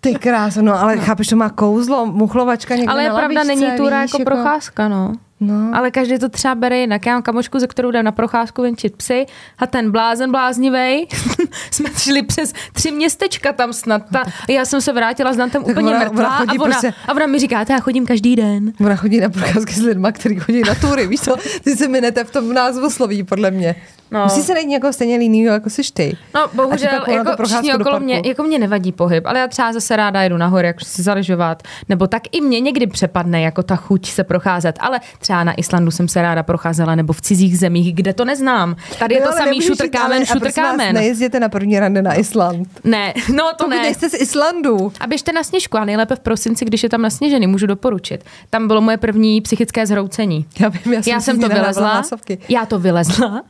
ty krása, no ale chápeš, to má kouzlo, muchlovačka někde
Ale je
na
pravda,
lavičce,
není tura
víš,
jako procházka, no.
No.
Ale každý to třeba bere jinak. Já mám kamošku, ze kterou jdem na procházku venčit psy a ten blázen bláznivej. jsme šli přes tři městečka tam snad. Ta, a já jsem se vrátila s Dantem úplně
ona-
mrtvá
ona
a, ona,
prostě-
a ona mi říká, "To já chodím každý den.
Ona chodí na procházky s lidma, kteří chodí na tury, víš co? Ty se minete v tom názvu sloví, podle mě. No.
No.
Musí se najít někoho stejně línýho, jako jsi ty.
No bohužel, jako všichni okolo mě, jako mě nevadí pohyb, ale já třeba zase ráda jedu nahoru, jako si zaležovat, nebo tak i mě někdy přepadne jako ta chuť se procházet, ale třeba na Islandu jsem se ráda procházela, nebo v cizích zemích, kde to neznám. Tady je
No,
to
ale
samý
nemůžeš
šutr
jít, ale-
kámen,
a
šutr
prosím vás,
kámen.
Nejezděte na první rande na Island.
Ne, no to
Pokud
ne.
nejste z Islandu.
A běžte na sněžku a nejlépe v prosinci, když je tam nasněžený, můžu doporučit. Tam bylo moje první psychické zhroucení.
Já vím, já jsem,
Já jsem to vylezla, já to vylezla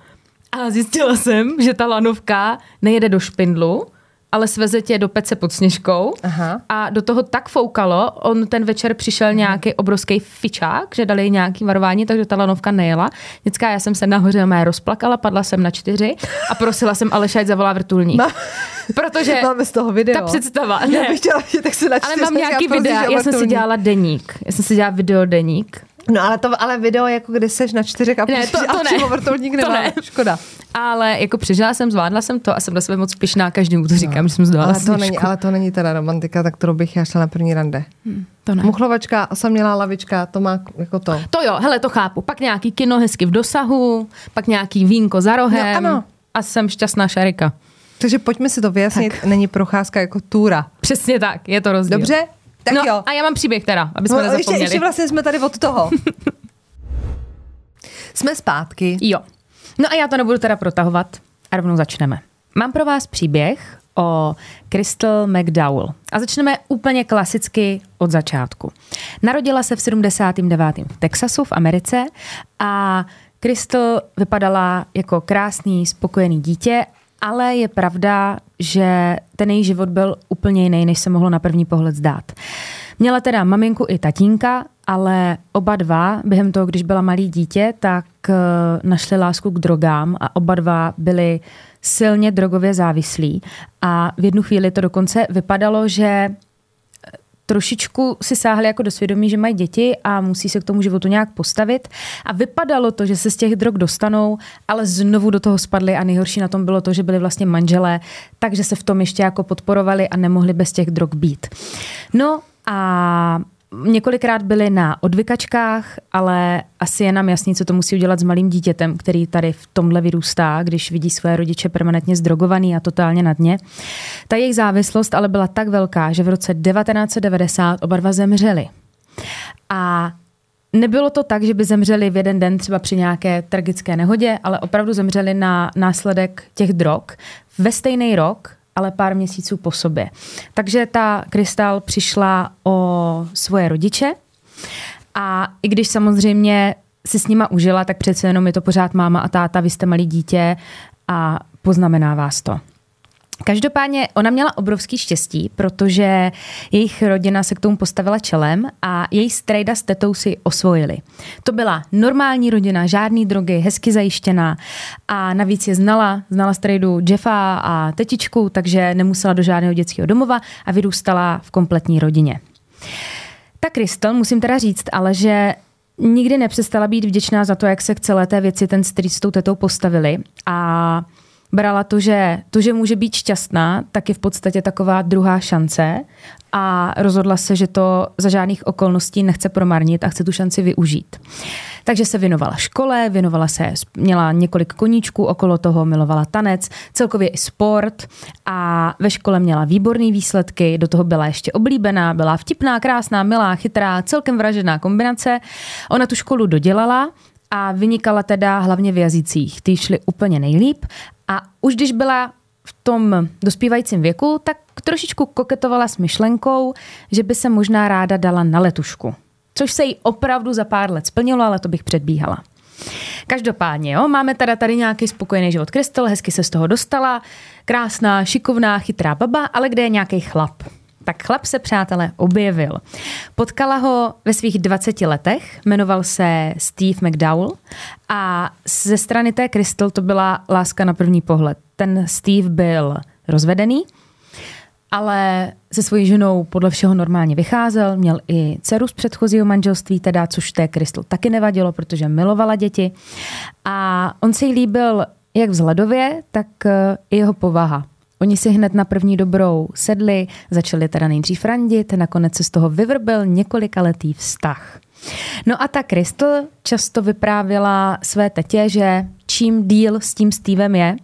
a zjistila jsem, že ta lanovka nejede do špindlu, ale sveze tě do pece pod sněžkou
Aha.
a do toho tak foukalo, on ten večer přišel nějaký obrovský fičák, že dali nějaký varování, takže ta lanovka nejela. Vždycká já jsem se nahoře mé rozplakala, padla jsem na čtyři a prosila jsem Aleša, ať zavolá vrtulník.
Má-
Protože
Máme z toho video.
ta představa,
Já
ne,
bych chtěla vidět, tak se na
ale mám nějaký videa, já jsem si dělala deník. Já jsem si dělala videodeník.
No ale to ale video, jako když seš na čtyřech a
Ne, to- to
a
ne.
vrtulník
To
nemá.
ne.
Škoda.
Ale jako přežila jsem, zvládla jsem to a jsem na sebe moc pišná, každému to říkám, že jsem zvládla
Ale to, není, ale to není teda romantika, tak kterou bych já šla na první rande.
to ne.
Muchlovačka, osamělá lavička, to má jako to.
To jo, hele, to chápu. Pak nějaký kino hezky v dosahu, pak nějaký vínko za rohem.
No, ano.
A jsem šťastná šarika.
Takže pojďme si to vyjasnit, tak. není procházka jako túra.
Přesně tak, je to rozdíl.
Dobře? Tak
no,
jo.
a já mám příběh teda, aby jsme
No, ještě,
nezapomněli.
ještě vlastně jsme tady od toho. jsme zpátky.
Jo. No a já to nebudu teda protahovat a rovnou začneme. Mám pro vás příběh o Crystal McDowell. A začneme úplně klasicky od začátku. Narodila se v 79. v Texasu v Americe a Crystal vypadala jako krásný, spokojený dítě, ale je pravda, že ten její život byl úplně jiný, než se mohlo na první pohled zdát. Měla teda maminku i tatínka, ale oba dva, během toho, když byla malý dítě, tak eh, našli lásku k drogám a oba dva byli silně drogově závislí. A v jednu chvíli to dokonce vypadalo, že trošičku si sáhli jako do svědomí, že mají děti a musí se k tomu životu nějak postavit. A vypadalo to, že se z těch drog dostanou, ale znovu do toho spadli a nejhorší na tom bylo to, že byli vlastně manželé, takže se v tom ještě jako podporovali a nemohli bez těch drog být. No a několikrát byli na odvykačkách, ale asi je nám jasný, co to musí udělat s malým dítětem, který tady v tomhle vyrůstá, když vidí své rodiče permanentně zdrogovaný a totálně na dně. Ta jejich závislost ale byla tak velká, že v roce 1990 oba dva zemřeli. A Nebylo to tak, že by zemřeli v jeden den třeba při nějaké tragické nehodě, ale opravdu zemřeli na následek těch drog ve stejný rok, ale pár měsíců po sobě. Takže ta Krystal přišla o svoje rodiče a i když samozřejmě si s nima užila, tak přece jenom je to pořád máma a táta, vy jste malý dítě a poznamená vás to. Každopádně ona měla obrovský štěstí, protože jejich rodina se k tomu postavila čelem a její strejda s tetou si osvojili. To byla normální rodina, žádný drogy, hezky zajištěná a navíc je znala, znala strejdu Jeffa a tetičku, takže nemusela do žádného dětského domova a vyrůstala v kompletní rodině. Ta Crystal, musím teda říct, ale že nikdy nepřestala být vděčná za to, jak se k celé té věci ten street s tou tetou postavili a brala to, že to, že může být šťastná, tak je v podstatě taková druhá šance a rozhodla se, že to za žádných okolností nechce promarnit a chce tu šanci využít. Takže se věnovala škole, věnovala se, měla několik koníčků okolo toho, milovala tanec, celkově i sport a ve škole měla výborné výsledky, do toho byla ještě oblíbená, byla vtipná, krásná, milá, chytrá, celkem vražená kombinace. Ona tu školu dodělala, a vynikala teda hlavně v jazycích. Ty šly úplně nejlíp a už když byla v tom dospívajícím věku, tak trošičku koketovala s myšlenkou, že by se možná ráda dala na letušku. Což se jí opravdu za pár let splnilo, ale to bych předbíhala. Každopádně, jo, máme teda tady nějaký spokojený život Krystal, hezky se z toho dostala, krásná, šikovná, chytrá baba, ale kde je nějaký chlap? Tak chlap se, přátelé, objevil. Potkala ho ve svých 20 letech, jmenoval se Steve McDowell a ze strany té Crystal to byla láska na první pohled. Ten Steve byl rozvedený, ale se svojí ženou podle všeho normálně vycházel, měl i dceru z předchozího manželství, teda, což té Crystal taky nevadilo, protože milovala děti. A on se jí líbil jak vzhledově, tak eh, i jeho povaha. Oni si hned na první dobrou sedli, začali teda nejdřív randit, nakonec se z toho vyvrbil několikaletý vztah. No a ta Crystal často vyprávěla své tetě, že čím díl s tím Stevem je,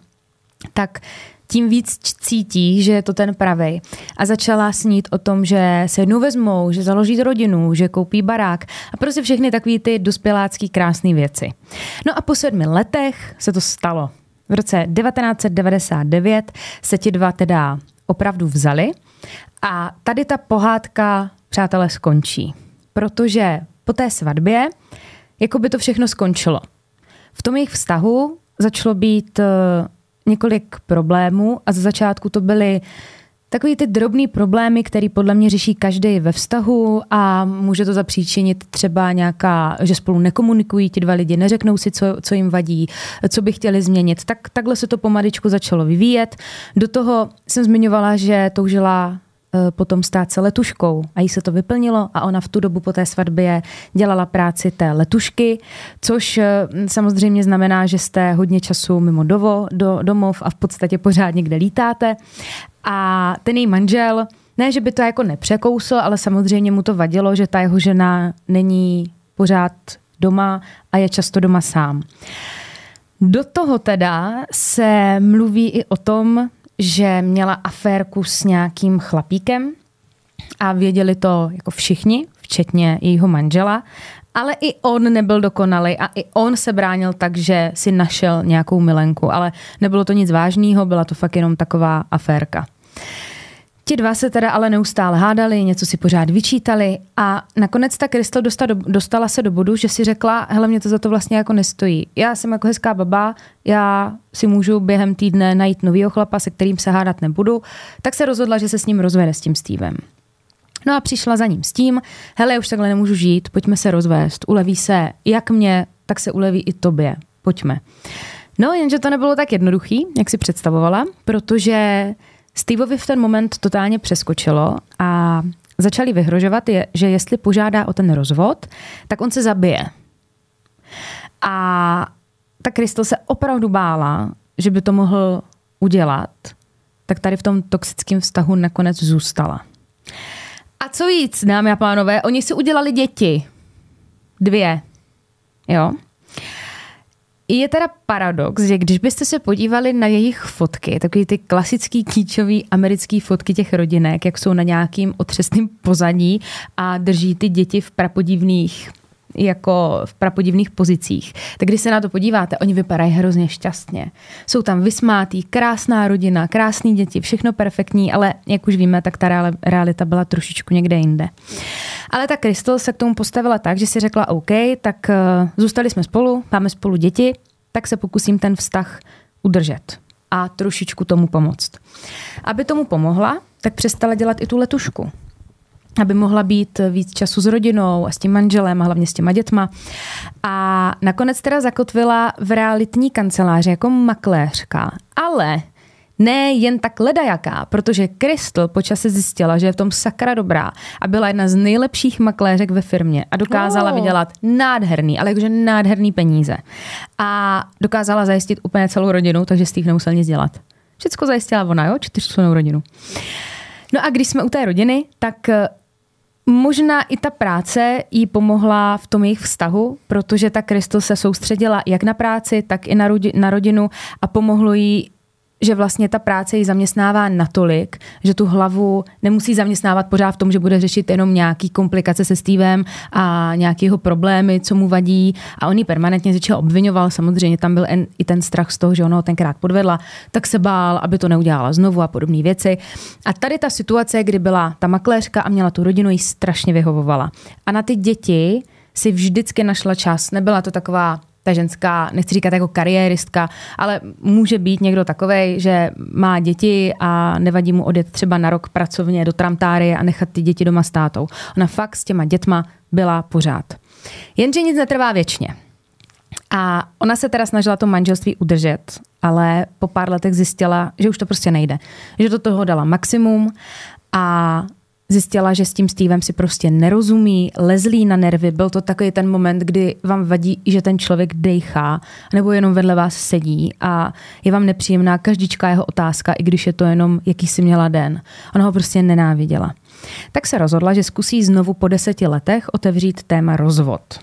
tak tím víc cítí, že je to ten pravej. A začala snít o tom, že se jednou vezmou, že založí rodinu, že koupí barák a prostě všechny takové ty dospělácký krásné věci. No a po sedmi letech se to stalo. V roce 1999 se ti dva teda opravdu vzali a tady ta pohádka, přátelé, skončí. Protože po té svatbě, jako by to všechno skončilo. V tom jejich vztahu začalo být uh, několik problémů a za začátku to byly Takový ty drobný problémy, který podle mě řeší každý ve vztahu a může to zapříčinit třeba nějaká, že spolu nekomunikují ti dva lidi, neřeknou si, co, co jim vadí, co by chtěli změnit. Tak takhle se to pomaličku začalo vyvíjet. Do toho jsem zmiňovala, že toužila potom stát se letuškou a jí se to vyplnilo a ona v tu dobu po té svatbě dělala práci té letušky, což eh, samozřejmě znamená, že jste hodně času mimo dovo, do, domov a v podstatě pořád někde lítáte a ten její manžel, ne, že by to jako nepřekousl, ale samozřejmě mu to vadilo, že ta jeho žena není pořád doma a je často doma sám. Do toho teda se mluví i o tom, že měla aférku s nějakým chlapíkem a věděli to jako všichni, včetně jejího manžela, ale i on nebyl dokonalý a i on se bránil tak, že si našel nějakou milenku, ale nebylo to nic vážného, byla to fakt jenom taková aférka. Ti dva se teda ale neustále hádali, něco si pořád vyčítali a nakonec ta Krystal dostala, dostala se do bodu, že si řekla, hele, mě to za to vlastně jako nestojí. Já jsem jako hezká baba, já si můžu během týdne najít novýho chlapa, se kterým se hádat nebudu, tak se rozhodla, že se s ním rozvede s tím Stevem. No a přišla za ním s tím, hele, už takhle nemůžu žít, pojďme se rozvést, uleví se jak mě, tak se uleví i tobě, pojďme. No, jenže to nebylo tak jednoduchý, jak si představovala, protože Steveovi v ten moment totálně přeskočilo a začali vyhrožovat, je, že jestli požádá o ten rozvod, tak on se zabije. A ta Krystal se opravdu bála, že by to mohl udělat, tak tady v tom toxickém vztahu nakonec zůstala. A co víc, dámy a pánové, oni si udělali děti. Dvě. Jo? Je teda paradox, že když byste se podívali na jejich fotky, takový ty klasický kýčový americký fotky těch rodinek, jak jsou na nějakým otřesným pozadí a drží ty děti v prapodivných jako v prapodivných pozicích. Tak když se na to podíváte, oni vypadají hrozně šťastně. Jsou tam vysmátý, krásná rodina, krásní děti, všechno perfektní, ale jak už víme, tak ta realita byla trošičku někde jinde. Ale ta Crystal se k tomu postavila tak, že si řekla OK, tak uh, zůstali jsme spolu, máme spolu děti, tak se pokusím ten vztah udržet. a trošičku tomu pomoct. Aby tomu pomohla, tak přestala dělat i tu letušku aby mohla být víc času s rodinou a s tím manželem a hlavně s těma dětma. A nakonec teda zakotvila v realitní kanceláři jako makléřka. Ale ne jen tak ledajaká, protože Crystal počase zjistila, že je v tom sakra dobrá a byla jedna z nejlepších makléřek ve firmě a dokázala oh. vydělat nádherný, ale jakože nádherný peníze. A dokázala zajistit úplně celou rodinu, takže Steve nemusel nic dělat. Všecko zajistila ona, jo, čtyřčlenou rodinu. No a když jsme u té rodiny, tak Možná i ta práce jí pomohla v tom jejich vztahu, protože ta Kristus se soustředila jak na práci, tak i na rodinu a pomohlo jí že vlastně ta práce ji zaměstnává natolik, že tu hlavu nemusí zaměstnávat pořád v tom, že bude řešit jenom nějaký komplikace se Stevem a nějaký jeho problémy, co mu vadí. A on ji permanentně z něčeho obvinoval. Samozřejmě tam byl en, i ten strach z toho, že ona ho tenkrát podvedla, tak se bál, aby to neudělala znovu a podobné věci. A tady ta situace, kdy byla ta makléřka a měla tu rodinu, jí strašně vyhovovala. A na ty děti si vždycky našla čas. Nebyla to taková ta ženská, nechci říkat jako kariéristka, ale může být někdo takový, že má děti a nevadí mu odjet třeba na rok pracovně do tramtáry a nechat ty děti doma s tátou. Ona fakt s těma dětma byla pořád. Jenže nic netrvá věčně. A ona se teda snažila to manželství udržet, ale po pár letech zjistila, že už to prostě nejde. Že do toho dala maximum a zjistila, že s tím Stevem si prostě nerozumí, lezlí na nervy. Byl to takový ten moment, kdy vám vadí, že ten člověk dejchá, nebo jenom vedle vás sedí a je vám nepříjemná každičká jeho otázka, i když je to jenom, jaký si měla den. Ona ho prostě nenáviděla. Tak se rozhodla, že zkusí znovu po deseti letech otevřít téma rozvod.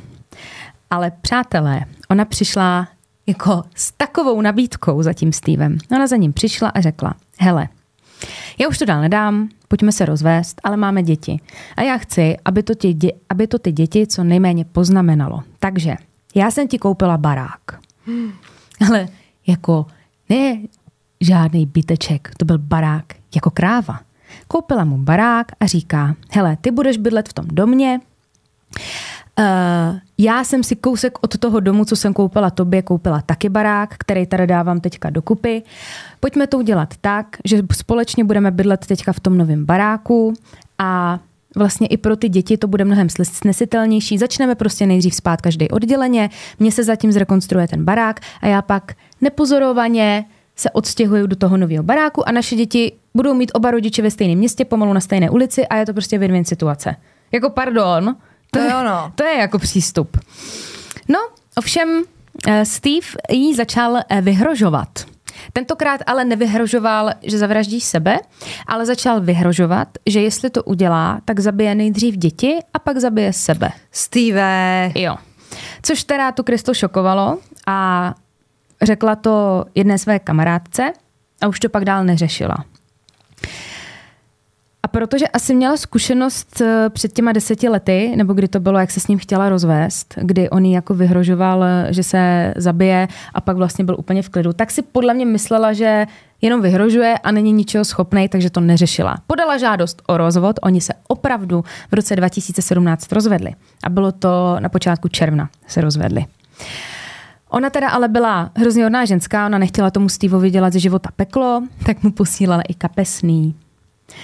Ale přátelé, ona přišla jako s takovou nabídkou za tím Stevem. Ona za ním přišla a řekla, hele, já už to dál nedám, pojďme se rozvést, ale máme děti. A já chci, aby to, ty, dě, aby to ty děti co nejméně poznamenalo. Takže já jsem ti koupila barák. Hmm. Ale jako ne žádný byteček, to byl barák jako kráva. Koupila mu barák a říká, hele, ty budeš bydlet v tom domě, Uh, já jsem si kousek od toho domu, co jsem koupila tobě, koupila taky barák, který tady dávám teďka dokupy. Pojďme to udělat tak, že společně budeme bydlet teďka v tom novém baráku a vlastně i pro ty děti to bude mnohem snesitelnější. Začneme prostě nejdřív spát každý odděleně, mně se zatím zrekonstruuje ten barák a já pak nepozorovaně se odstěhuju do toho nového baráku a naše děti budou mít oba rodiče ve stejném městě, pomalu na stejné ulici a je to prostě win-win situace. Jako pardon, to, je, ono. to je jako přístup. No, ovšem eh, Steve jí začal eh, vyhrožovat. Tentokrát ale nevyhrožoval, že zavraždí sebe, ale začal vyhrožovat, že jestli to udělá, tak zabije nejdřív děti a pak zabije sebe.
Steve.
Jo. Což teda tu Kristo šokovalo a řekla to jedné své kamarádce a už to pak dál neřešila. Protože asi měla zkušenost eh, před těma deseti lety, nebo kdy to bylo, jak se s ním chtěla rozvést, kdy on jako vyhrožoval, eh, že se zabije a pak vlastně byl úplně v klidu, tak si podle mě myslela, že jenom vyhrožuje a není ničeho schopný, takže to neřešila. Podala žádost o rozvod, oni se opravdu v roce 2017 rozvedli. A bylo to na počátku června se rozvedli. Ona teda ale byla hrozně hodná ženská, ona nechtěla tomu Steveovi dělat ze života peklo, tak mu posílala i kapesný,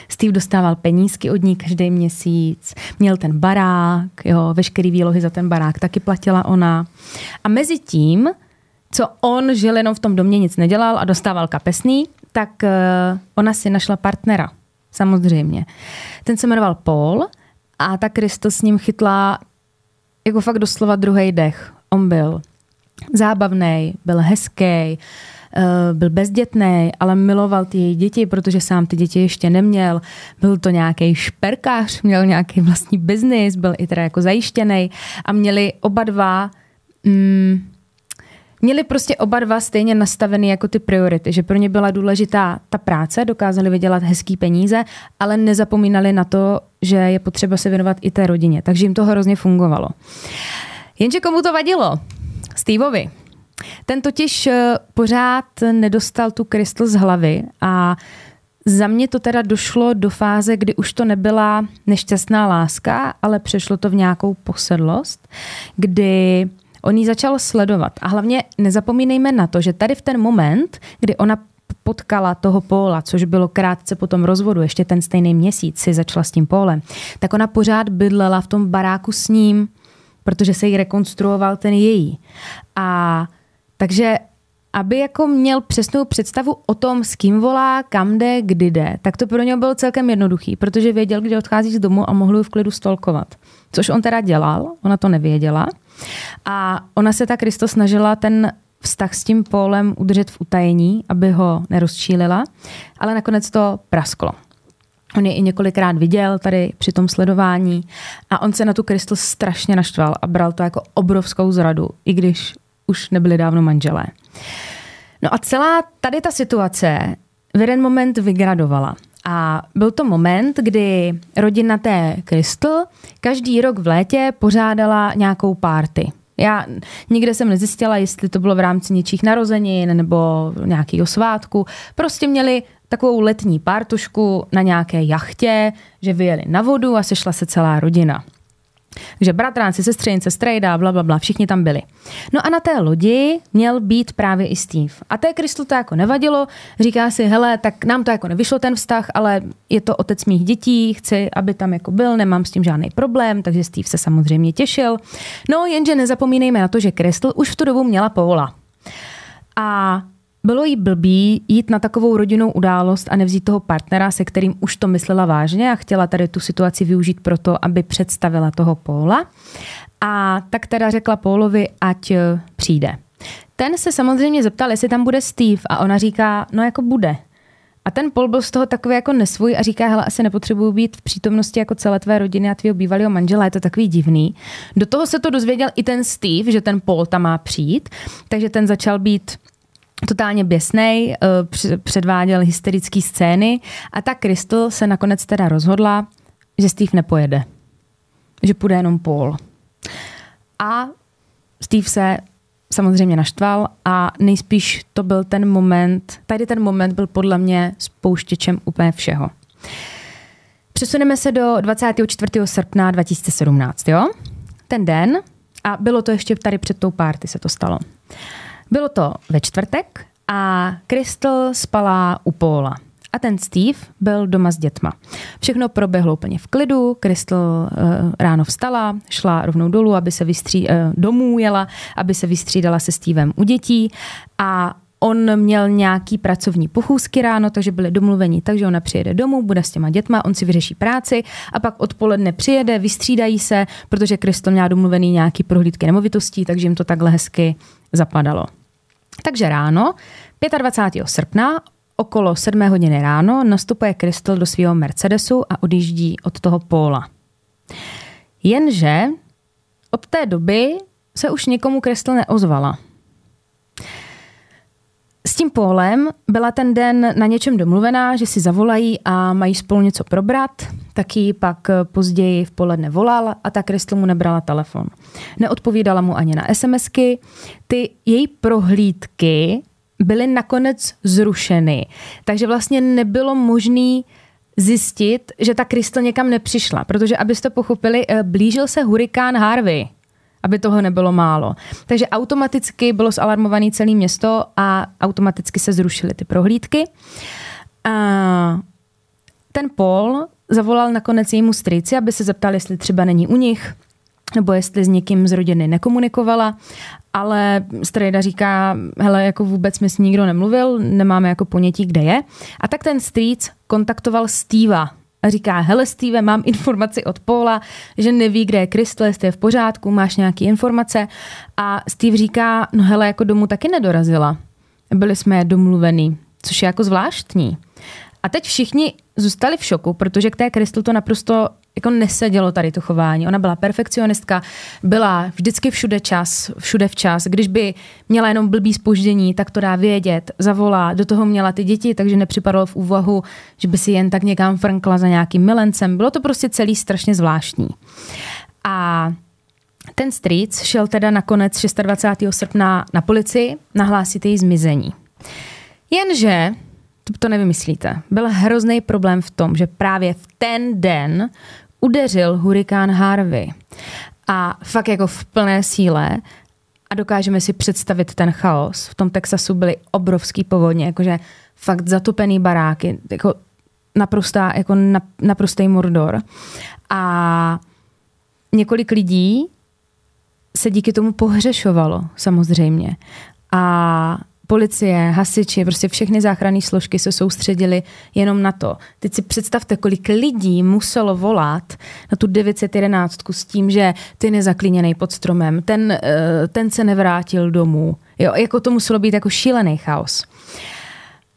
Steve dostával penízky od ní každý měsíc, měl ten barák, jo, veškerý výlohy za ten barák taky platila ona. A mezi tím, co on žil jenom v tom domě, nic nedělal a dostával kapesný, tak uh, ona si našla partnera, samozřejmě. Ten se jmenoval Paul a ta Kristo s ním chytla jako fakt doslova druhý dech. On byl zábavný, byl hezký, Eh, byl bezdětný, ale miloval ty její děti, protože sám ty děti ještě neměl. Byl to nějaký šperkář, měl nějaký vlastní biznis, byl i teda jako zajištěný a měli oba dva mm, měli prostě oba dva stejně nastavený jako ty priority, že pro ně byla důležitá ta práce, dokázali vydělat hezký peníze, ale nezapomínali na to, že je potřeba se věnovat i té rodině. Takže jim to hrozně fungovalo. Jenže komu to vadilo? Steveovi. Ten totiž eh, pořád nedostal tu krystal z hlavy a za mě to teda došlo do fáze, kdy už to nebyla nešťastná láska, ale přešlo to v nějakou posedlost, kdy on ji začal sledovat. A hlavně nezapomínejme na to, že tady v ten moment, kdy ona potkala toho Póla, což bylo krátce po tom rozvodu, ještě ten stejný měsíc si začala s tím Pólem, tak ona pořád bydlela v tom baráku s ním, protože se jí rekonstruoval ten její. A takže aby jako měl přesnou představu o tom, s kým volá, kam jde, kdy jde, tak to pro něho bylo celkem jednoduchý, protože věděl, kdy odchází z domu a mohl ji v klidu stolkovat. Což on teda dělal, ona to nevěděla. A ona se tak Kristo snažila ten vztah s tím Pólem udržet v utajení, aby ho nerozčílila, ale nakonec to prasklo. On je i několikrát viděl tady při tom sledování a on se na tu Kristel strašně naštval a bral to jako obrovskou zradu, i když už nebyli dávno manželé. No a celá tady ta situace v jeden moment vygradovala. A byl to moment, kdy rodina té Crystal každý rok v létě pořádala nějakou párty. Já nikde jsem nezjistila, jestli to bylo v rámci něčích narozenin nebo nějakého svátku. Prostě měli takovou letní pártušku na nějaké jachtě, že vyjeli na vodu a sešla se celá rodina. Takže bratránci, sestřenice, strejda, bla, bla, bla, všichni tam byli. No a na té lodi měl být právě i Steve. A té Kristu to jako nevadilo, říká si, hele, tak nám to jako nevyšlo ten vztah, ale je to otec mých dětí, chci, aby tam jako byl, nemám s tím žádný problém, takže Steve se samozřejmě těšil. No jenže nezapomínejme na to, že Crystal už v tu dobu měla Paula. A bylo jí blbý jít na takovou rodinnou událost a nevzít toho partnera, se kterým už to myslela vážně a chtěla tady tu situaci využít proto, aby představila toho Póla. A tak teda řekla Pólovi, ať eh, přijde. Ten se samozřejmě zeptal, jestli tam bude Steve a ona říká, no jako bude. A ten Paul byl z toho takový jako nesvůj a říká, hele, asi nepotřebuju být v přítomnosti jako celé tvé rodiny a tvého bývalého manžela, je to takový divný. Do toho se to dozvěděl i ten Steve, že ten Paul tam má přijít, takže ten začal být totálně běsnej, eh, předváděl hysterické scény a ta Crystal se nakonec teda rozhodla, že Steve nepojede. Že půjde jenom Paul. A Steve se samozřejmě naštval a nejspíš to byl ten moment, tady ten moment byl podle mě spouštěčem úplně všeho. Přesuneme se do 24. srpna 2017, jo? Ten den, a bylo to ještě tady před tou párty se to stalo. Bylo to ve čtvrtek a Crystal spala u Póla. A ten Steve byl doma s dětma. Všechno proběhlo úplně v klidu. Crystal uh, ráno vstala, šla rovnou dolů, aby se vystří, uh, domů jela, aby se vystřídala se Stevem u dětí a On měl nějaký pracovní pochůzky ráno, takže byli domluveni, takže ona přijede domů, bude s těma dětma, on si vyřeší práci a pak odpoledne přijede, vystřídají se, protože Kristo měla domluvený nějaký prohlídky nemovitostí, takže jim to takhle hezky zapadalo. Takže ráno, 25. srpna, okolo 7 hodiny ráno, nastupuje Crystal do svého Mercedesu a odjíždí od toho póla. Jenže od té doby se už nikomu Crystal neozvala. S tím Pólem byla ten den na něčem domluvená, že si zavolají a mají spolu něco probrat, taky pak později v poledne volal a ta Crystal mu nebrala telefon. Neodpovídala mu ani na SMSky. Ty její prohlídky byly nakonec zrušeny, takže vlastně nebylo možné zjistit, že ta Crystal někam nepřišla, protože abyste pochopili, eh, blížil se hurikán Harvey aby toho nebylo málo. Takže automaticky bylo zalarmované celé město a automaticky se zrušily ty prohlídky. A ten Paul zavolal nakonec jejímu strýci, aby se zeptal, jestli třeba není u nich, nebo jestli s někým z rodiny nekomunikovala, ale strejda říká, hele, jako vůbec mi s nikdo nemluvil, nemáme jako ponětí, kde je. A tak ten strýc kontaktoval Steva, a říká, hele Steve, mám informaci od Paula, že neví, kde je Crystal, jestli je v pořádku, máš nějaké informace. A Steve říká, no hele, jako domů taky nedorazila. Byli jsme domluvený, což je jako zvláštní. A teď všichni zůstali v šoku, protože k té Crystal to naprosto jako nesedělo tady to chování. Ona byla perfekcionistka, byla vždycky všude čas, všude včas. Když by měla jenom blbý spoždění, tak to dá vědět, zavolá. Do toho měla ty děti, takže nepřipadalo v úvahu, že by si jen tak někam frnkla za nějakým milencem. Bylo to prostě celý strašně zvláštní. A ten strýc šel teda nakonec 26. srpna na policii nahlásit její zmizení. Jenže to, nevymyslíte. Byl hrozný problém v tom, že právě v ten den udeřil hurikán Harvey. A fakt jako v plné síle. a dokážeme si představit ten chaos. V tom Texasu byly obrovský povodně, jakože fakt zatopený baráky, jako naprostá, jako naprostý mordor. A několik lidí se díky tomu pohřešovalo, samozřejmě. A policie, hasiči, prostě všechny záchranné složky se soustředili jenom na to. Teď si představte, kolik lidí muselo volat na tu 911 s tím, že ty nezaklíněný pod stromem, ten, eh, ten se nevrátil domů. Jo, jako to muselo být jako šílený chaos.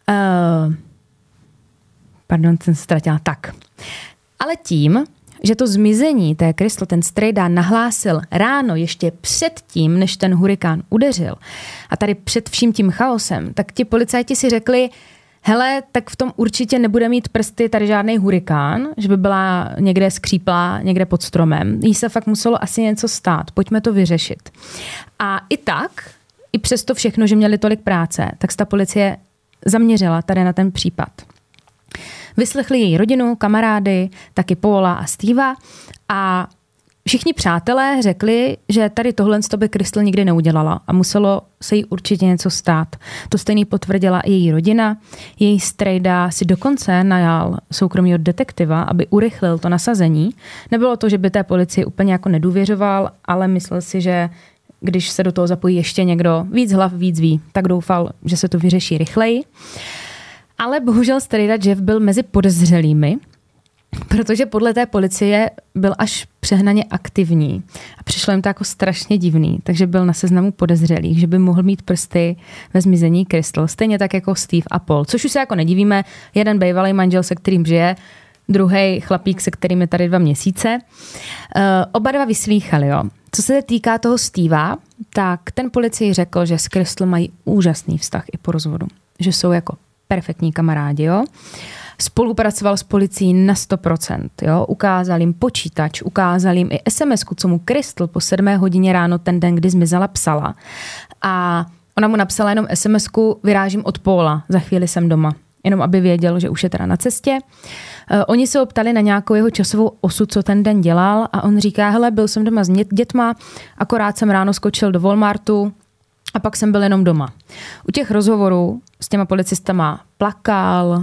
Uh, pardon, jsem ztratila. Tak. Ale tím, že to zmizení té Krysl ten strejda nahlásil ráno ještě předtím, než ten hurikán udeřil a tady před vším tím chaosem, tak ti policajti si řekli, hele, tak v tom určitě nebude mít prsty tady žádný hurikán, že by byla někde skříplá, někde pod stromem. Jí se fakt muselo asi něco stát, pojďme to vyřešit. A i tak, i přesto všechno, že měli tolik práce, tak se ta policie zaměřila tady na ten případ. Vyslechli její rodinu, kamarády, taky Paula a Steva a Všichni přátelé řekli, že tady tohle by Crystal nikdy neudělala a muselo se jí určitě něco stát. To stejný potvrdila i její rodina. Její strejda si dokonce najal soukromého detektiva, aby urychlil to nasazení. Nebylo to, že by té policii úplně jako nedůvěřoval, ale myslel si, že když se do toho zapojí ještě někdo víc hlav, víc ví, tak doufal, že se to vyřeší rychleji. Ale bohužel strejda Jeff byl mezi podezřelými, protože podle té policie byl až přehnaně aktivní a přišlo jim to jako strašně divný, takže byl na seznamu podezřelých, že by mohl mít prsty ve zmizení Crystal, stejně tak jako Steve a Paul, což už se jako nedivíme, jeden bývalý manžel, se kterým žije, druhý chlapík, se kterým je tady dva měsíce. Uh, oba dva vyslýchali, jo. Co se týká toho Steva, tak ten policii řekl, že s Crystal mají úžasný vztah i po rozvodu. Že jsou jako perfektní kamarádi, jo. Spolupracoval s policií na 100%, jo. Ukázal jim počítač, ukázal jim i sms co mu Crystal po sedmé hodině ráno ten den, kdy zmizela, psala. A ona mu napsala jenom sms vyrážím od Póla, za chvíli jsem doma. Jenom aby věděl, že už je teda na cestě. Uh, oni se optali na nějakou jeho časovou osu, co ten den dělal a on říká, hele, byl jsem doma s dětma, akorát jsem ráno skočil do Walmartu, a pak jsem byl jenom doma. U těch rozhovorů s těma policistama plakal,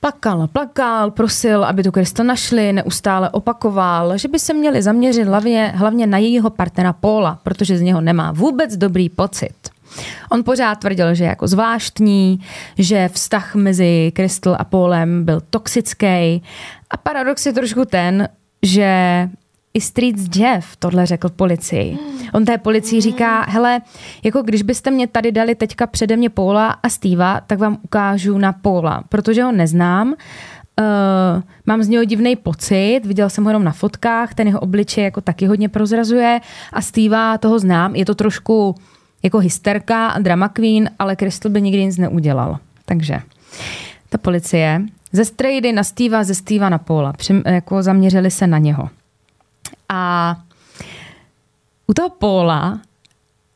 plakal, plakal, prosil, aby tu Krista našli, neustále opakoval, že by se měli zaměřit hlavně, hlavně na jejího partnera Paula, protože z něho nemá vůbec dobrý pocit. On pořád tvrdil, že je jako zvláštní, že vztah mezi Crystal a Paulem byl toxický. A paradox je trošku ten, že i Streets Jeff tohle řekl policii. On té policii říká, hele, jako když byste mě tady dali teďka přede mě Paula a Steva, tak vám ukážu na Paula, protože ho neznám, uh, mám z něho divný pocit, viděl jsem ho jenom na fotkách, ten jeho obličej jako taky hodně prozrazuje a Steva toho znám, je to trošku jako hysterka drama queen, ale Crystal by nikdy nic neudělal. Takže ta policie ze Strady na Steva, ze Steva na Paula, při, jako zaměřili se na něho. A u toho Póla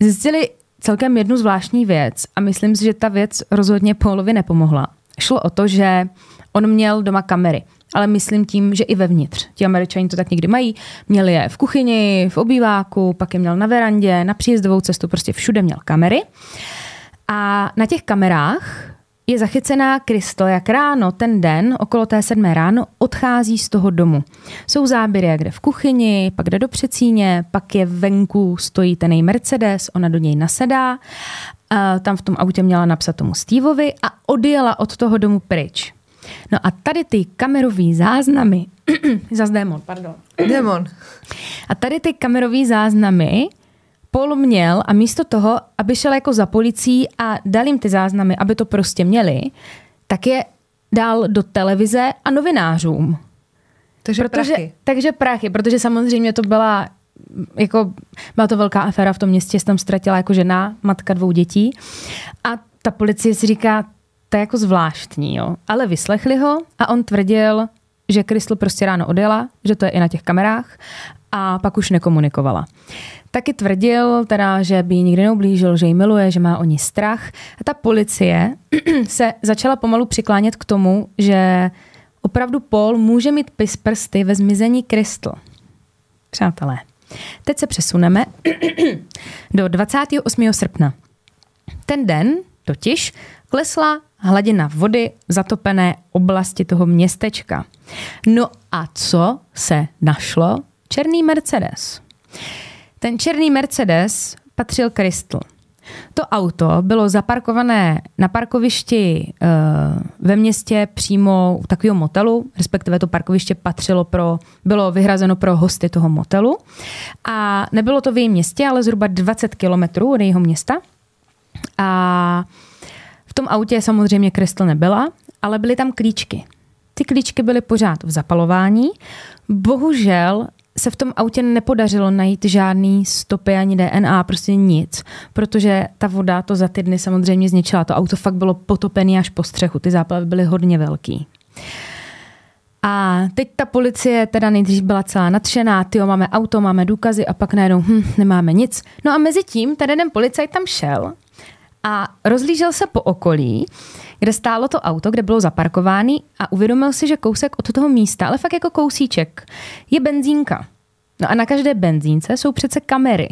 zjistili celkem jednu zvláštní věc a myslím si, že ta věc rozhodně Pólovi nepomohla. Šlo o to, že on měl doma kamery, ale myslím tím, že i vevnitř. Ti američani to tak někdy mají. Měli je v kuchyni, v obýváku, pak je měl na verandě, na příjezdovou cestu, prostě všude měl kamery. A na těch kamerách je zachycená Kristo, jak ráno ten den, okolo té sedmé ráno, odchází z toho domu. Jsou záběry, jak jde v kuchyni, pak jde do přecíně, pak je venku, stojí ten její Mercedes, ona do něj nasedá, a tam v tom autě měla napsat tomu Steveovi a odjela od toho domu pryč. No a tady ty kamerové záznamy, zase démon, pardon.
Démon.
A tady ty kamerové záznamy Paul měl a místo toho, aby šel jako za policií a dal jim ty záznamy, aby to prostě měli, tak je dal do televize a novinářům.
Takže protože, prachy.
Takže prachy, protože samozřejmě to byla jako, byla to velká aféra v tom městě, tam ztratila jako žena, matka dvou dětí a ta policie si říká, to je jako zvláštní, jo. Ale vyslechli ho a on tvrdil, že Crystal prostě ráno odjela, že to je i na těch kamerách a pak už nekomunikovala. Taky tvrdil teda, že by ji nikdy neublížil, že ji miluje, že má o ní strach. A ta policie se začala pomalu přiklánět k tomu, že opravdu Paul může mít pis prsty ve zmizení Crystal. Přátelé, Teď se přesuneme do 28. srpna. Ten den totiž klesla hladina vody v zatopené oblasti toho městečka. No a co se našlo? Černý Mercedes. Ten černý Mercedes patřil Crystal. To auto bylo zaparkované na parkovišti e, ve městě přímo u takového motelu, respektive to parkoviště patřilo pro, bylo vyhrazeno pro hosty toho motelu. A nebylo to v jejím městě, ale zhruba 20 kilometrů od jejího města. A v tom autě samozřejmě Crystal nebyla, ale byly tam klíčky. Ty klíčky byly pořád v zapalování. Bohužel se v tom autě nepodařilo najít žádný stopy ani DNA, prostě nic, protože ta voda to za ty dny samozřejmě zničila. To auto fakt bylo potopené až po střechu, ty záplavy byly hodně velký. A teď ta policie teda nejdřív byla celá nadšená, ty máme auto, máme důkazy a pak najednou hm, nemáme nic. No a mezi tím ten jeden policajt tam šel a rozlížel se po okolí, kde stálo to auto, kde bylo zaparkovaný a uvědomil si, že kousek od toho místa, ale fakt jako kousíček, je benzínka. No a na každé benzínce jsou přece kamery.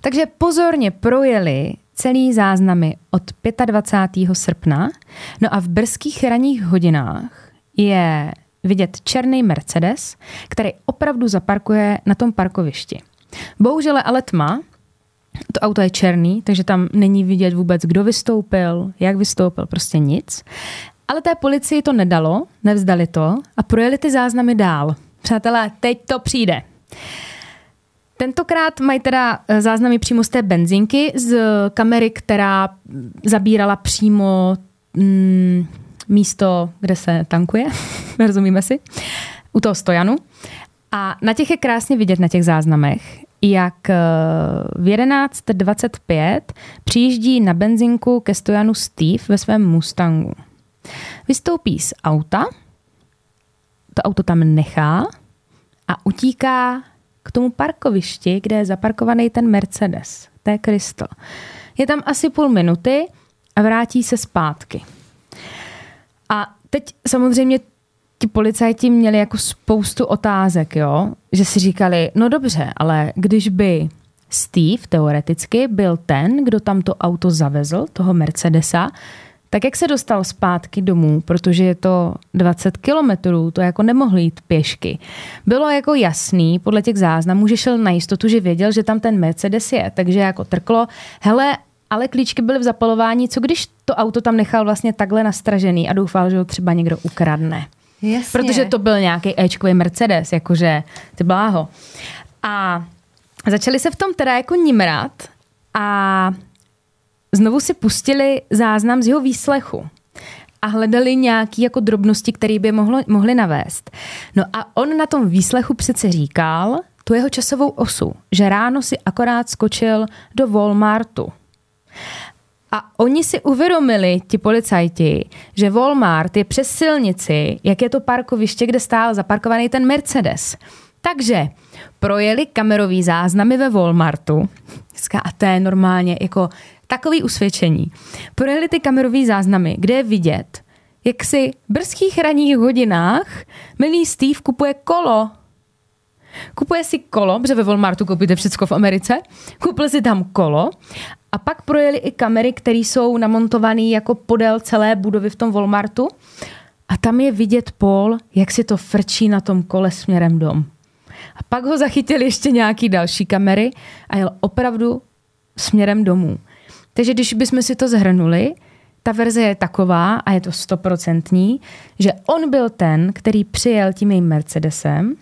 Takže pozorně projeli celý záznamy od 25. srpna, no a v brzkých ranních hodinách je vidět černý Mercedes, který opravdu zaparkuje na tom parkovišti. Bohužel ale tma, to auto je černý, takže tam není vidět vůbec, kdo vystoupil, jak vystoupil, prostě nic. Ale té policii to nedalo, nevzdali to a projeli ty záznamy dál. Přátelé, teď to přijde. Tentokrát mají teda eh, záznamy přímo z té benzinky, z kamery, která zabírala přímo mm, místo, kde se tankuje, rozumíme si, u toho stojanu. A na těch je krásně vidět na těch záznamech, jak eh, v 11.25 přijíždí na benzinku ke stojanu Steve ve svém Mustangu. Vystoupí z auta, to auto tam nechá a utíká k tomu parkovišti, kde je zaparkovaný ten Mercedes, to je Crystal. Je tam asi půl minuty a vrátí se zpátky. A teď samozřejmě ti policajti měli jako spoustu otázek, jo? že si říkali, no dobře, ale když by Steve teoreticky byl ten, kdo tam to auto zavezl, toho Mercedesa, tak jak se dostal zpátky domů, protože je to 20 kilometrů, to jako nemohl jít pěšky. Bylo jako jasný, podle těch záznamů, že šel na jistotu, že věděl, že tam ten Mercedes je, takže jako trklo, hele, ale klíčky byly v zapalování, co když to auto tam nechal vlastně takhle nastražený a doufal, že ho třeba někdo ukradne.
Jasně.
Protože to byl nějaký Ečkový Mercedes, jakože ty bláho. A začali se v tom teda jako nimrat a znovu si pustili záznam z jeho výslechu a hledali nějaké jako drobnosti, které by mohlo, mohli navést. No a on na tom výslechu přece říkal tu jeho časovou osu, že ráno si akorát skočil do Walmartu. A oni si uvědomili, ti policajti, že Walmart je přes silnici, jak je to parkoviště, kde stál zaparkovaný ten Mercedes. Takže projeli kamerový záznamy ve Walmartu. A to je normálně jako takový usvědčení. Projeli ty kamerové záznamy, kde je vidět, jak si v brzkých ranních hodinách milý Steve kupuje kolo. Kupuje si kolo, protože ve Walmartu koupíte všechno v Americe, koupil si tam kolo a pak projeli i kamery, které jsou namontované jako podél celé budovy v tom Walmartu. A tam je vidět Paul, jak si to frčí na tom kole směrem dom. A pak ho zachytili ještě nějaký další kamery a jel opravdu směrem domů. Takže když bychom si to zhrnuli, ta verze je taková, a je to stoprocentní, že on byl ten, který přijel tím jejím Mercedesem,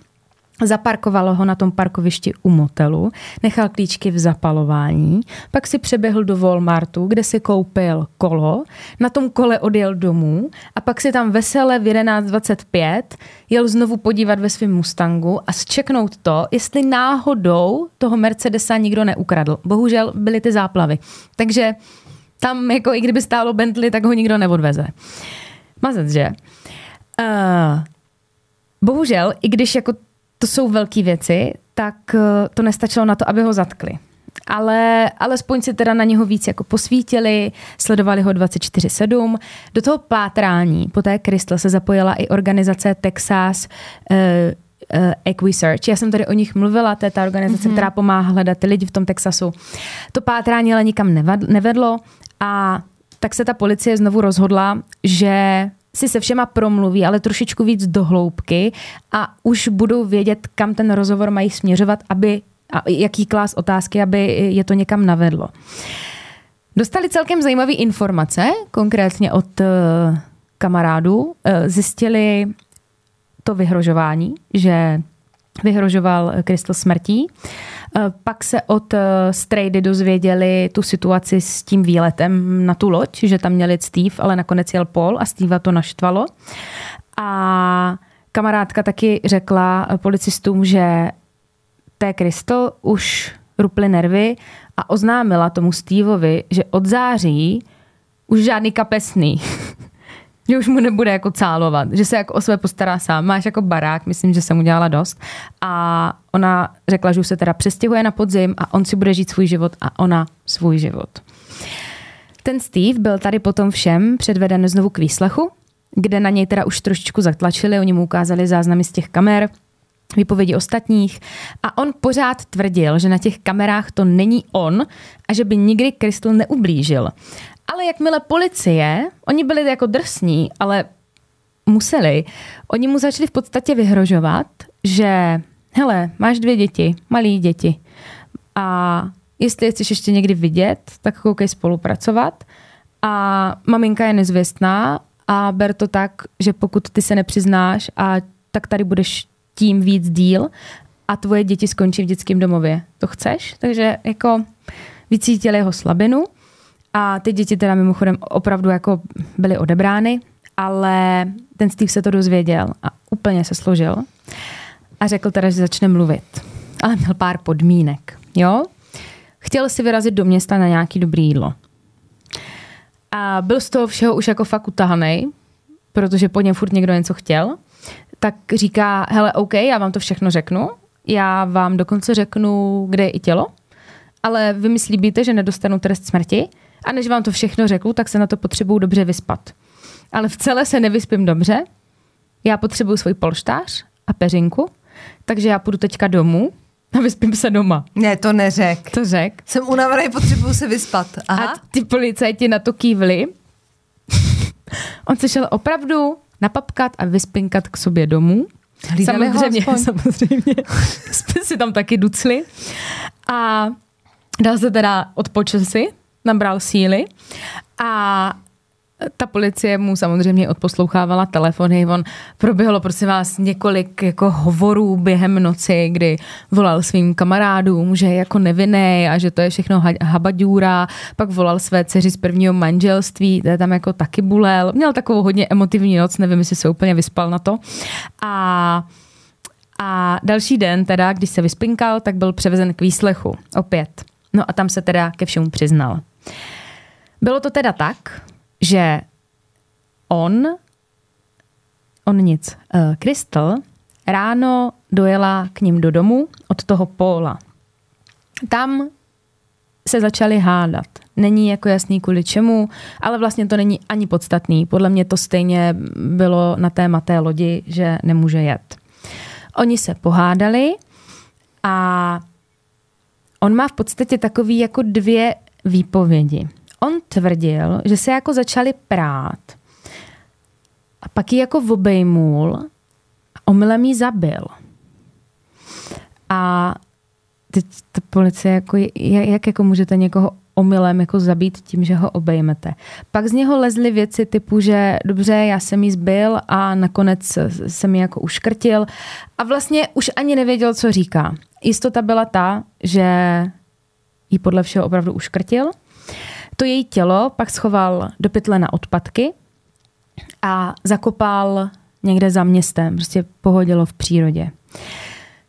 Zaparkovalo ho na tom parkovišti u motelu, nechal klíčky v zapalování, pak si přeběhl do Walmartu, kde si koupil kolo, na tom kole odjel domů a pak si tam vesele v 11.25 jel znovu podívat ve svém Mustangu a zčeknout to, jestli náhodou toho Mercedesa nikdo neukradl. Bohužel byly ty záplavy. Takže tam jako i kdyby stálo Bentley, tak ho nikdo neodveze. Mazec, že? Uh, bohužel, i když jako to jsou velké věci, tak eh, to nestačilo na to, aby ho zatkli. Ale alespoň si teda na něho víc jako posvítili, sledovali ho 24-7. Do toho pátrání po té Crystal se zapojila i organizace Texas uh, uh, Equisearch. Já jsem tady o nich mluvila, to je ta organizace, mm-hmm. která pomáhá hledat ty lidi v tom Texasu. To pátrání ale nikam nevedlo a tak se ta policie znovu rozhodla, že si se všema promluví, ale trošičku víc do hloubky a už budou vědět, kam ten rozhovor mají směřovat, aby, a jaký klás otázky, aby je to někam navedlo. Dostali celkem zajímavé informace, konkrétně od uh, kamarádů. Uh, zjistili to vyhrožování, že vyhrožoval Kristl smrtí. Pak se od Strady dozvěděli tu situaci s tím výletem na tu loď, že tam měli Steve, ale nakonec jel Paul a Steve to naštvalo. A kamarádka taky řekla policistům, že té Kristl už ruply nervy a oznámila tomu Steveovi, že od září už žádný kapesný. že už mu nebude jako cálovat, že se jako o své postará sám. Máš jako barák, myslím, že jsem udělala dost. A ona řekla, že už se teda přestěhuje na podzim a on si bude žít svůj život a ona svůj život. Ten Steve byl tady potom všem předveden znovu k výslechu, kde na něj teda už trošičku zatlačili, oni mu ukázali záznamy z těch kamer, výpovědi ostatních a on pořád tvrdil, že na těch kamerách to není on a že by nikdy Crystal neublížil. Ale jakmile policie, oni byli jako drsní, ale museli, oni mu začali v podstatě vyhrožovat, že hele, máš dvě děti, malé děti a jestli je chceš ještě někdy vidět, tak koukej spolupracovat a maminka je nezvěstná a ber to tak, že pokud ty se nepřiznáš a tak tady budeš tím víc díl a tvoje děti skončí v dětském domově. To chceš? Takže jako vycítili jeho slabinu a ty děti teda mimochodem opravdu jako byly odebrány, ale ten Steve se to dozvěděl a úplně se složil a řekl teda, že začne mluvit. Ale měl pár podmínek, jo? Chtěl si vyrazit do města na nějaký dobrý jídlo. A byl z toho všeho už jako fakt utahanej, protože po něm furt někdo něco chtěl tak říká, hele, OK, já vám to všechno řeknu, já vám dokonce řeknu, kde je i tělo, ale vy mi slíbíte, že nedostanu trest smrti a než vám to všechno řeknu, tak se na to potřebuju dobře vyspat. Ale v celé se nevyspím dobře, já potřebuju svůj polštář a peřinku, takže já půjdu teďka domů a vyspím se doma.
Ne, to neřek.
To řek.
Jsem unavený, potřebuju se vyspat. Aha.
A ty policajti na to kývli. On se šel opravdu napapkat a vyspinkat k sobě domů.
Hlídali
samozřejmě, samozřejmě. Jsme si tam taky ducli. A dal se teda odpočil si, nabral síly a ta policie mu samozřejmě odposlouchávala telefony. On proběhlo, prosím vás, několik jako hovorů během noci, kdy volal svým kamarádům, že je jako nevinný a že to je všechno habadůra. Pak volal své dceři z prvního manželství, je tam jako taky bulel. Měl takovou hodně emotivní noc, nevím, jestli se úplně vyspal na to. A a další den, teda, když se vyspinkal, tak byl převezen k výslechu. Opět. No a tam se teda ke všemu přiznal. Bylo to teda tak, že on, on nic, uh, ráno dojela k ním do domu od toho Póla. Tam se začali hádat. Není jako jasný kvůli čemu, ale vlastně to není ani podstatný. Podle mě to stejně bylo na téma té lodi, že nemůže jet. Oni se pohádali a on má v podstatě takový jako dvě výpovědi on tvrdil, že se jako začali prát a pak ji jako obejmul a omylem jí zabil. A teď ta policie, jako, jak jako můžete někoho omylem jako zabít tím, že ho obejmete. Pak z něho lezly věci typu, že dobře, já jsem jí zbyl a nakonec jsem ji jako uškrtil a vlastně už ani nevěděl, co říká. Jistota byla ta, že ji podle všeho opravdu uškrtil to její tělo pak schoval do pytle na odpadky a zakopal někde za městem, prostě pohodilo v přírodě.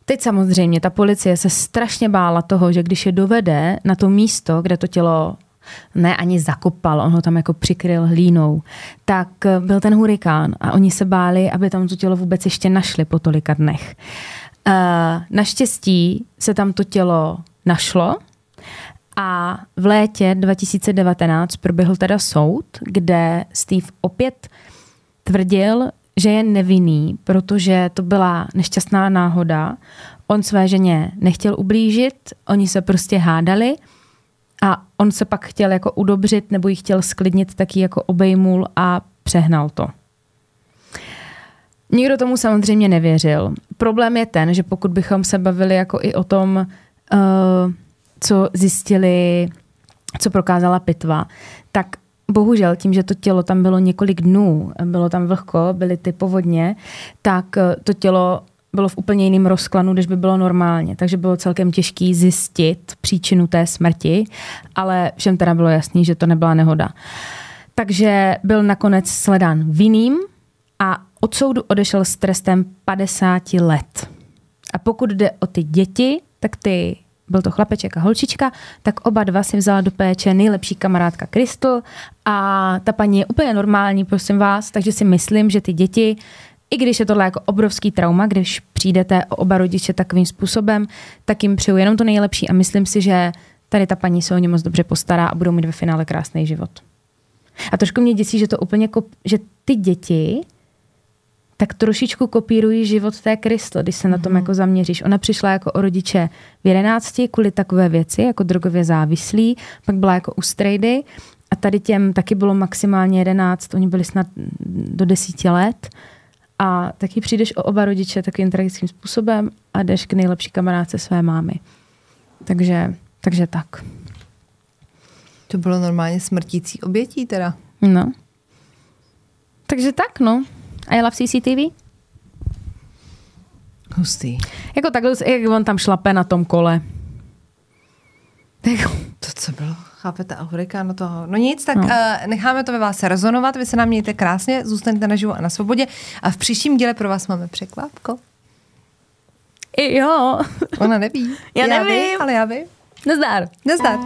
Teď samozřejmě ta policie se strašně bála toho, že když je dovede na to místo, kde to tělo ne ani zakopal, on ho tam jako přikryl hlínou, tak byl ten hurikán a oni se báli, aby tam to tělo vůbec ještě našli po tolika dnech. Uh, naštěstí se tam to tělo našlo, a v létě 2019 proběhl teda soud, kde Steve opět tvrdil, že je nevinný, protože to byla nešťastná náhoda. On své ženě nechtěl ublížit, oni se prostě hádali a on se pak chtěl jako udobřit nebo ji chtěl sklidnit, tak ji jako obejmul a přehnal to. Nikdo tomu samozřejmě nevěřil. Problém je ten, že pokud bychom se bavili jako i o tom, uh, co zjistili, co prokázala pitva, tak bohužel tím, že to tělo tam bylo několik dnů, bylo tam vlhko, byly ty povodně, tak eh, to tělo bylo v úplně jiném rozklanu, než by bylo normálně. Takže bylo celkem těžké zjistit příčinu té smrti, ale všem teda bylo jasný, že to nebyla nehoda. Takže byl nakonec sledán vinným a od soudu odešel s trestem 50 let. A pokud jde o ty děti, tak ty byl to chlapeček a holčička, tak oba dva si vzala do péče nejlepší kamarádka Kristl a ta paní je úplně normální, prosím vás, takže si myslím, že ty děti, i když je tohle jako obrovský trauma, když přijdete o oba rodiče takovým způsobem, tak jim přeju jenom to nejlepší a myslím si, že tady ta paní se o ně moc dobře postará a budou mít ve finále krásný život. A trošku mě děsí, že to úplně, že ty děti tak trošičku kopírují život té Kristl, když se na tom mm. jako zaměříš. Ona přišla jako o rodiče v jedenácti kvůli takové věci, jako drogově závislí, pak byla jako u strejdy a tady těm taky bylo maximálně jedenáct, oni byli snad do desíti let a taky přijdeš o oba rodiče takovým tragickým způsobem a jdeš k nejlepší kamarádce své mámy. Takže, takže tak.
To bylo normálně smrtící obětí teda.
No. Takže tak, no. I love CCTV.
Hustý.
Jako takhle, jak on tam šlape na tom kole.
To, co bylo? Chápete, a hurikán do toho. No nic, tak no. uh, necháme to ve vás rezonovat, vy se nám mějte krásně, zůstaňte naživo a na svobodě a v příštím díle pro vás máme překvapko.
I jo.
Ona neví.
Já, já nevím.
Vím, ale já vím.
Nezdár.
Nezdár.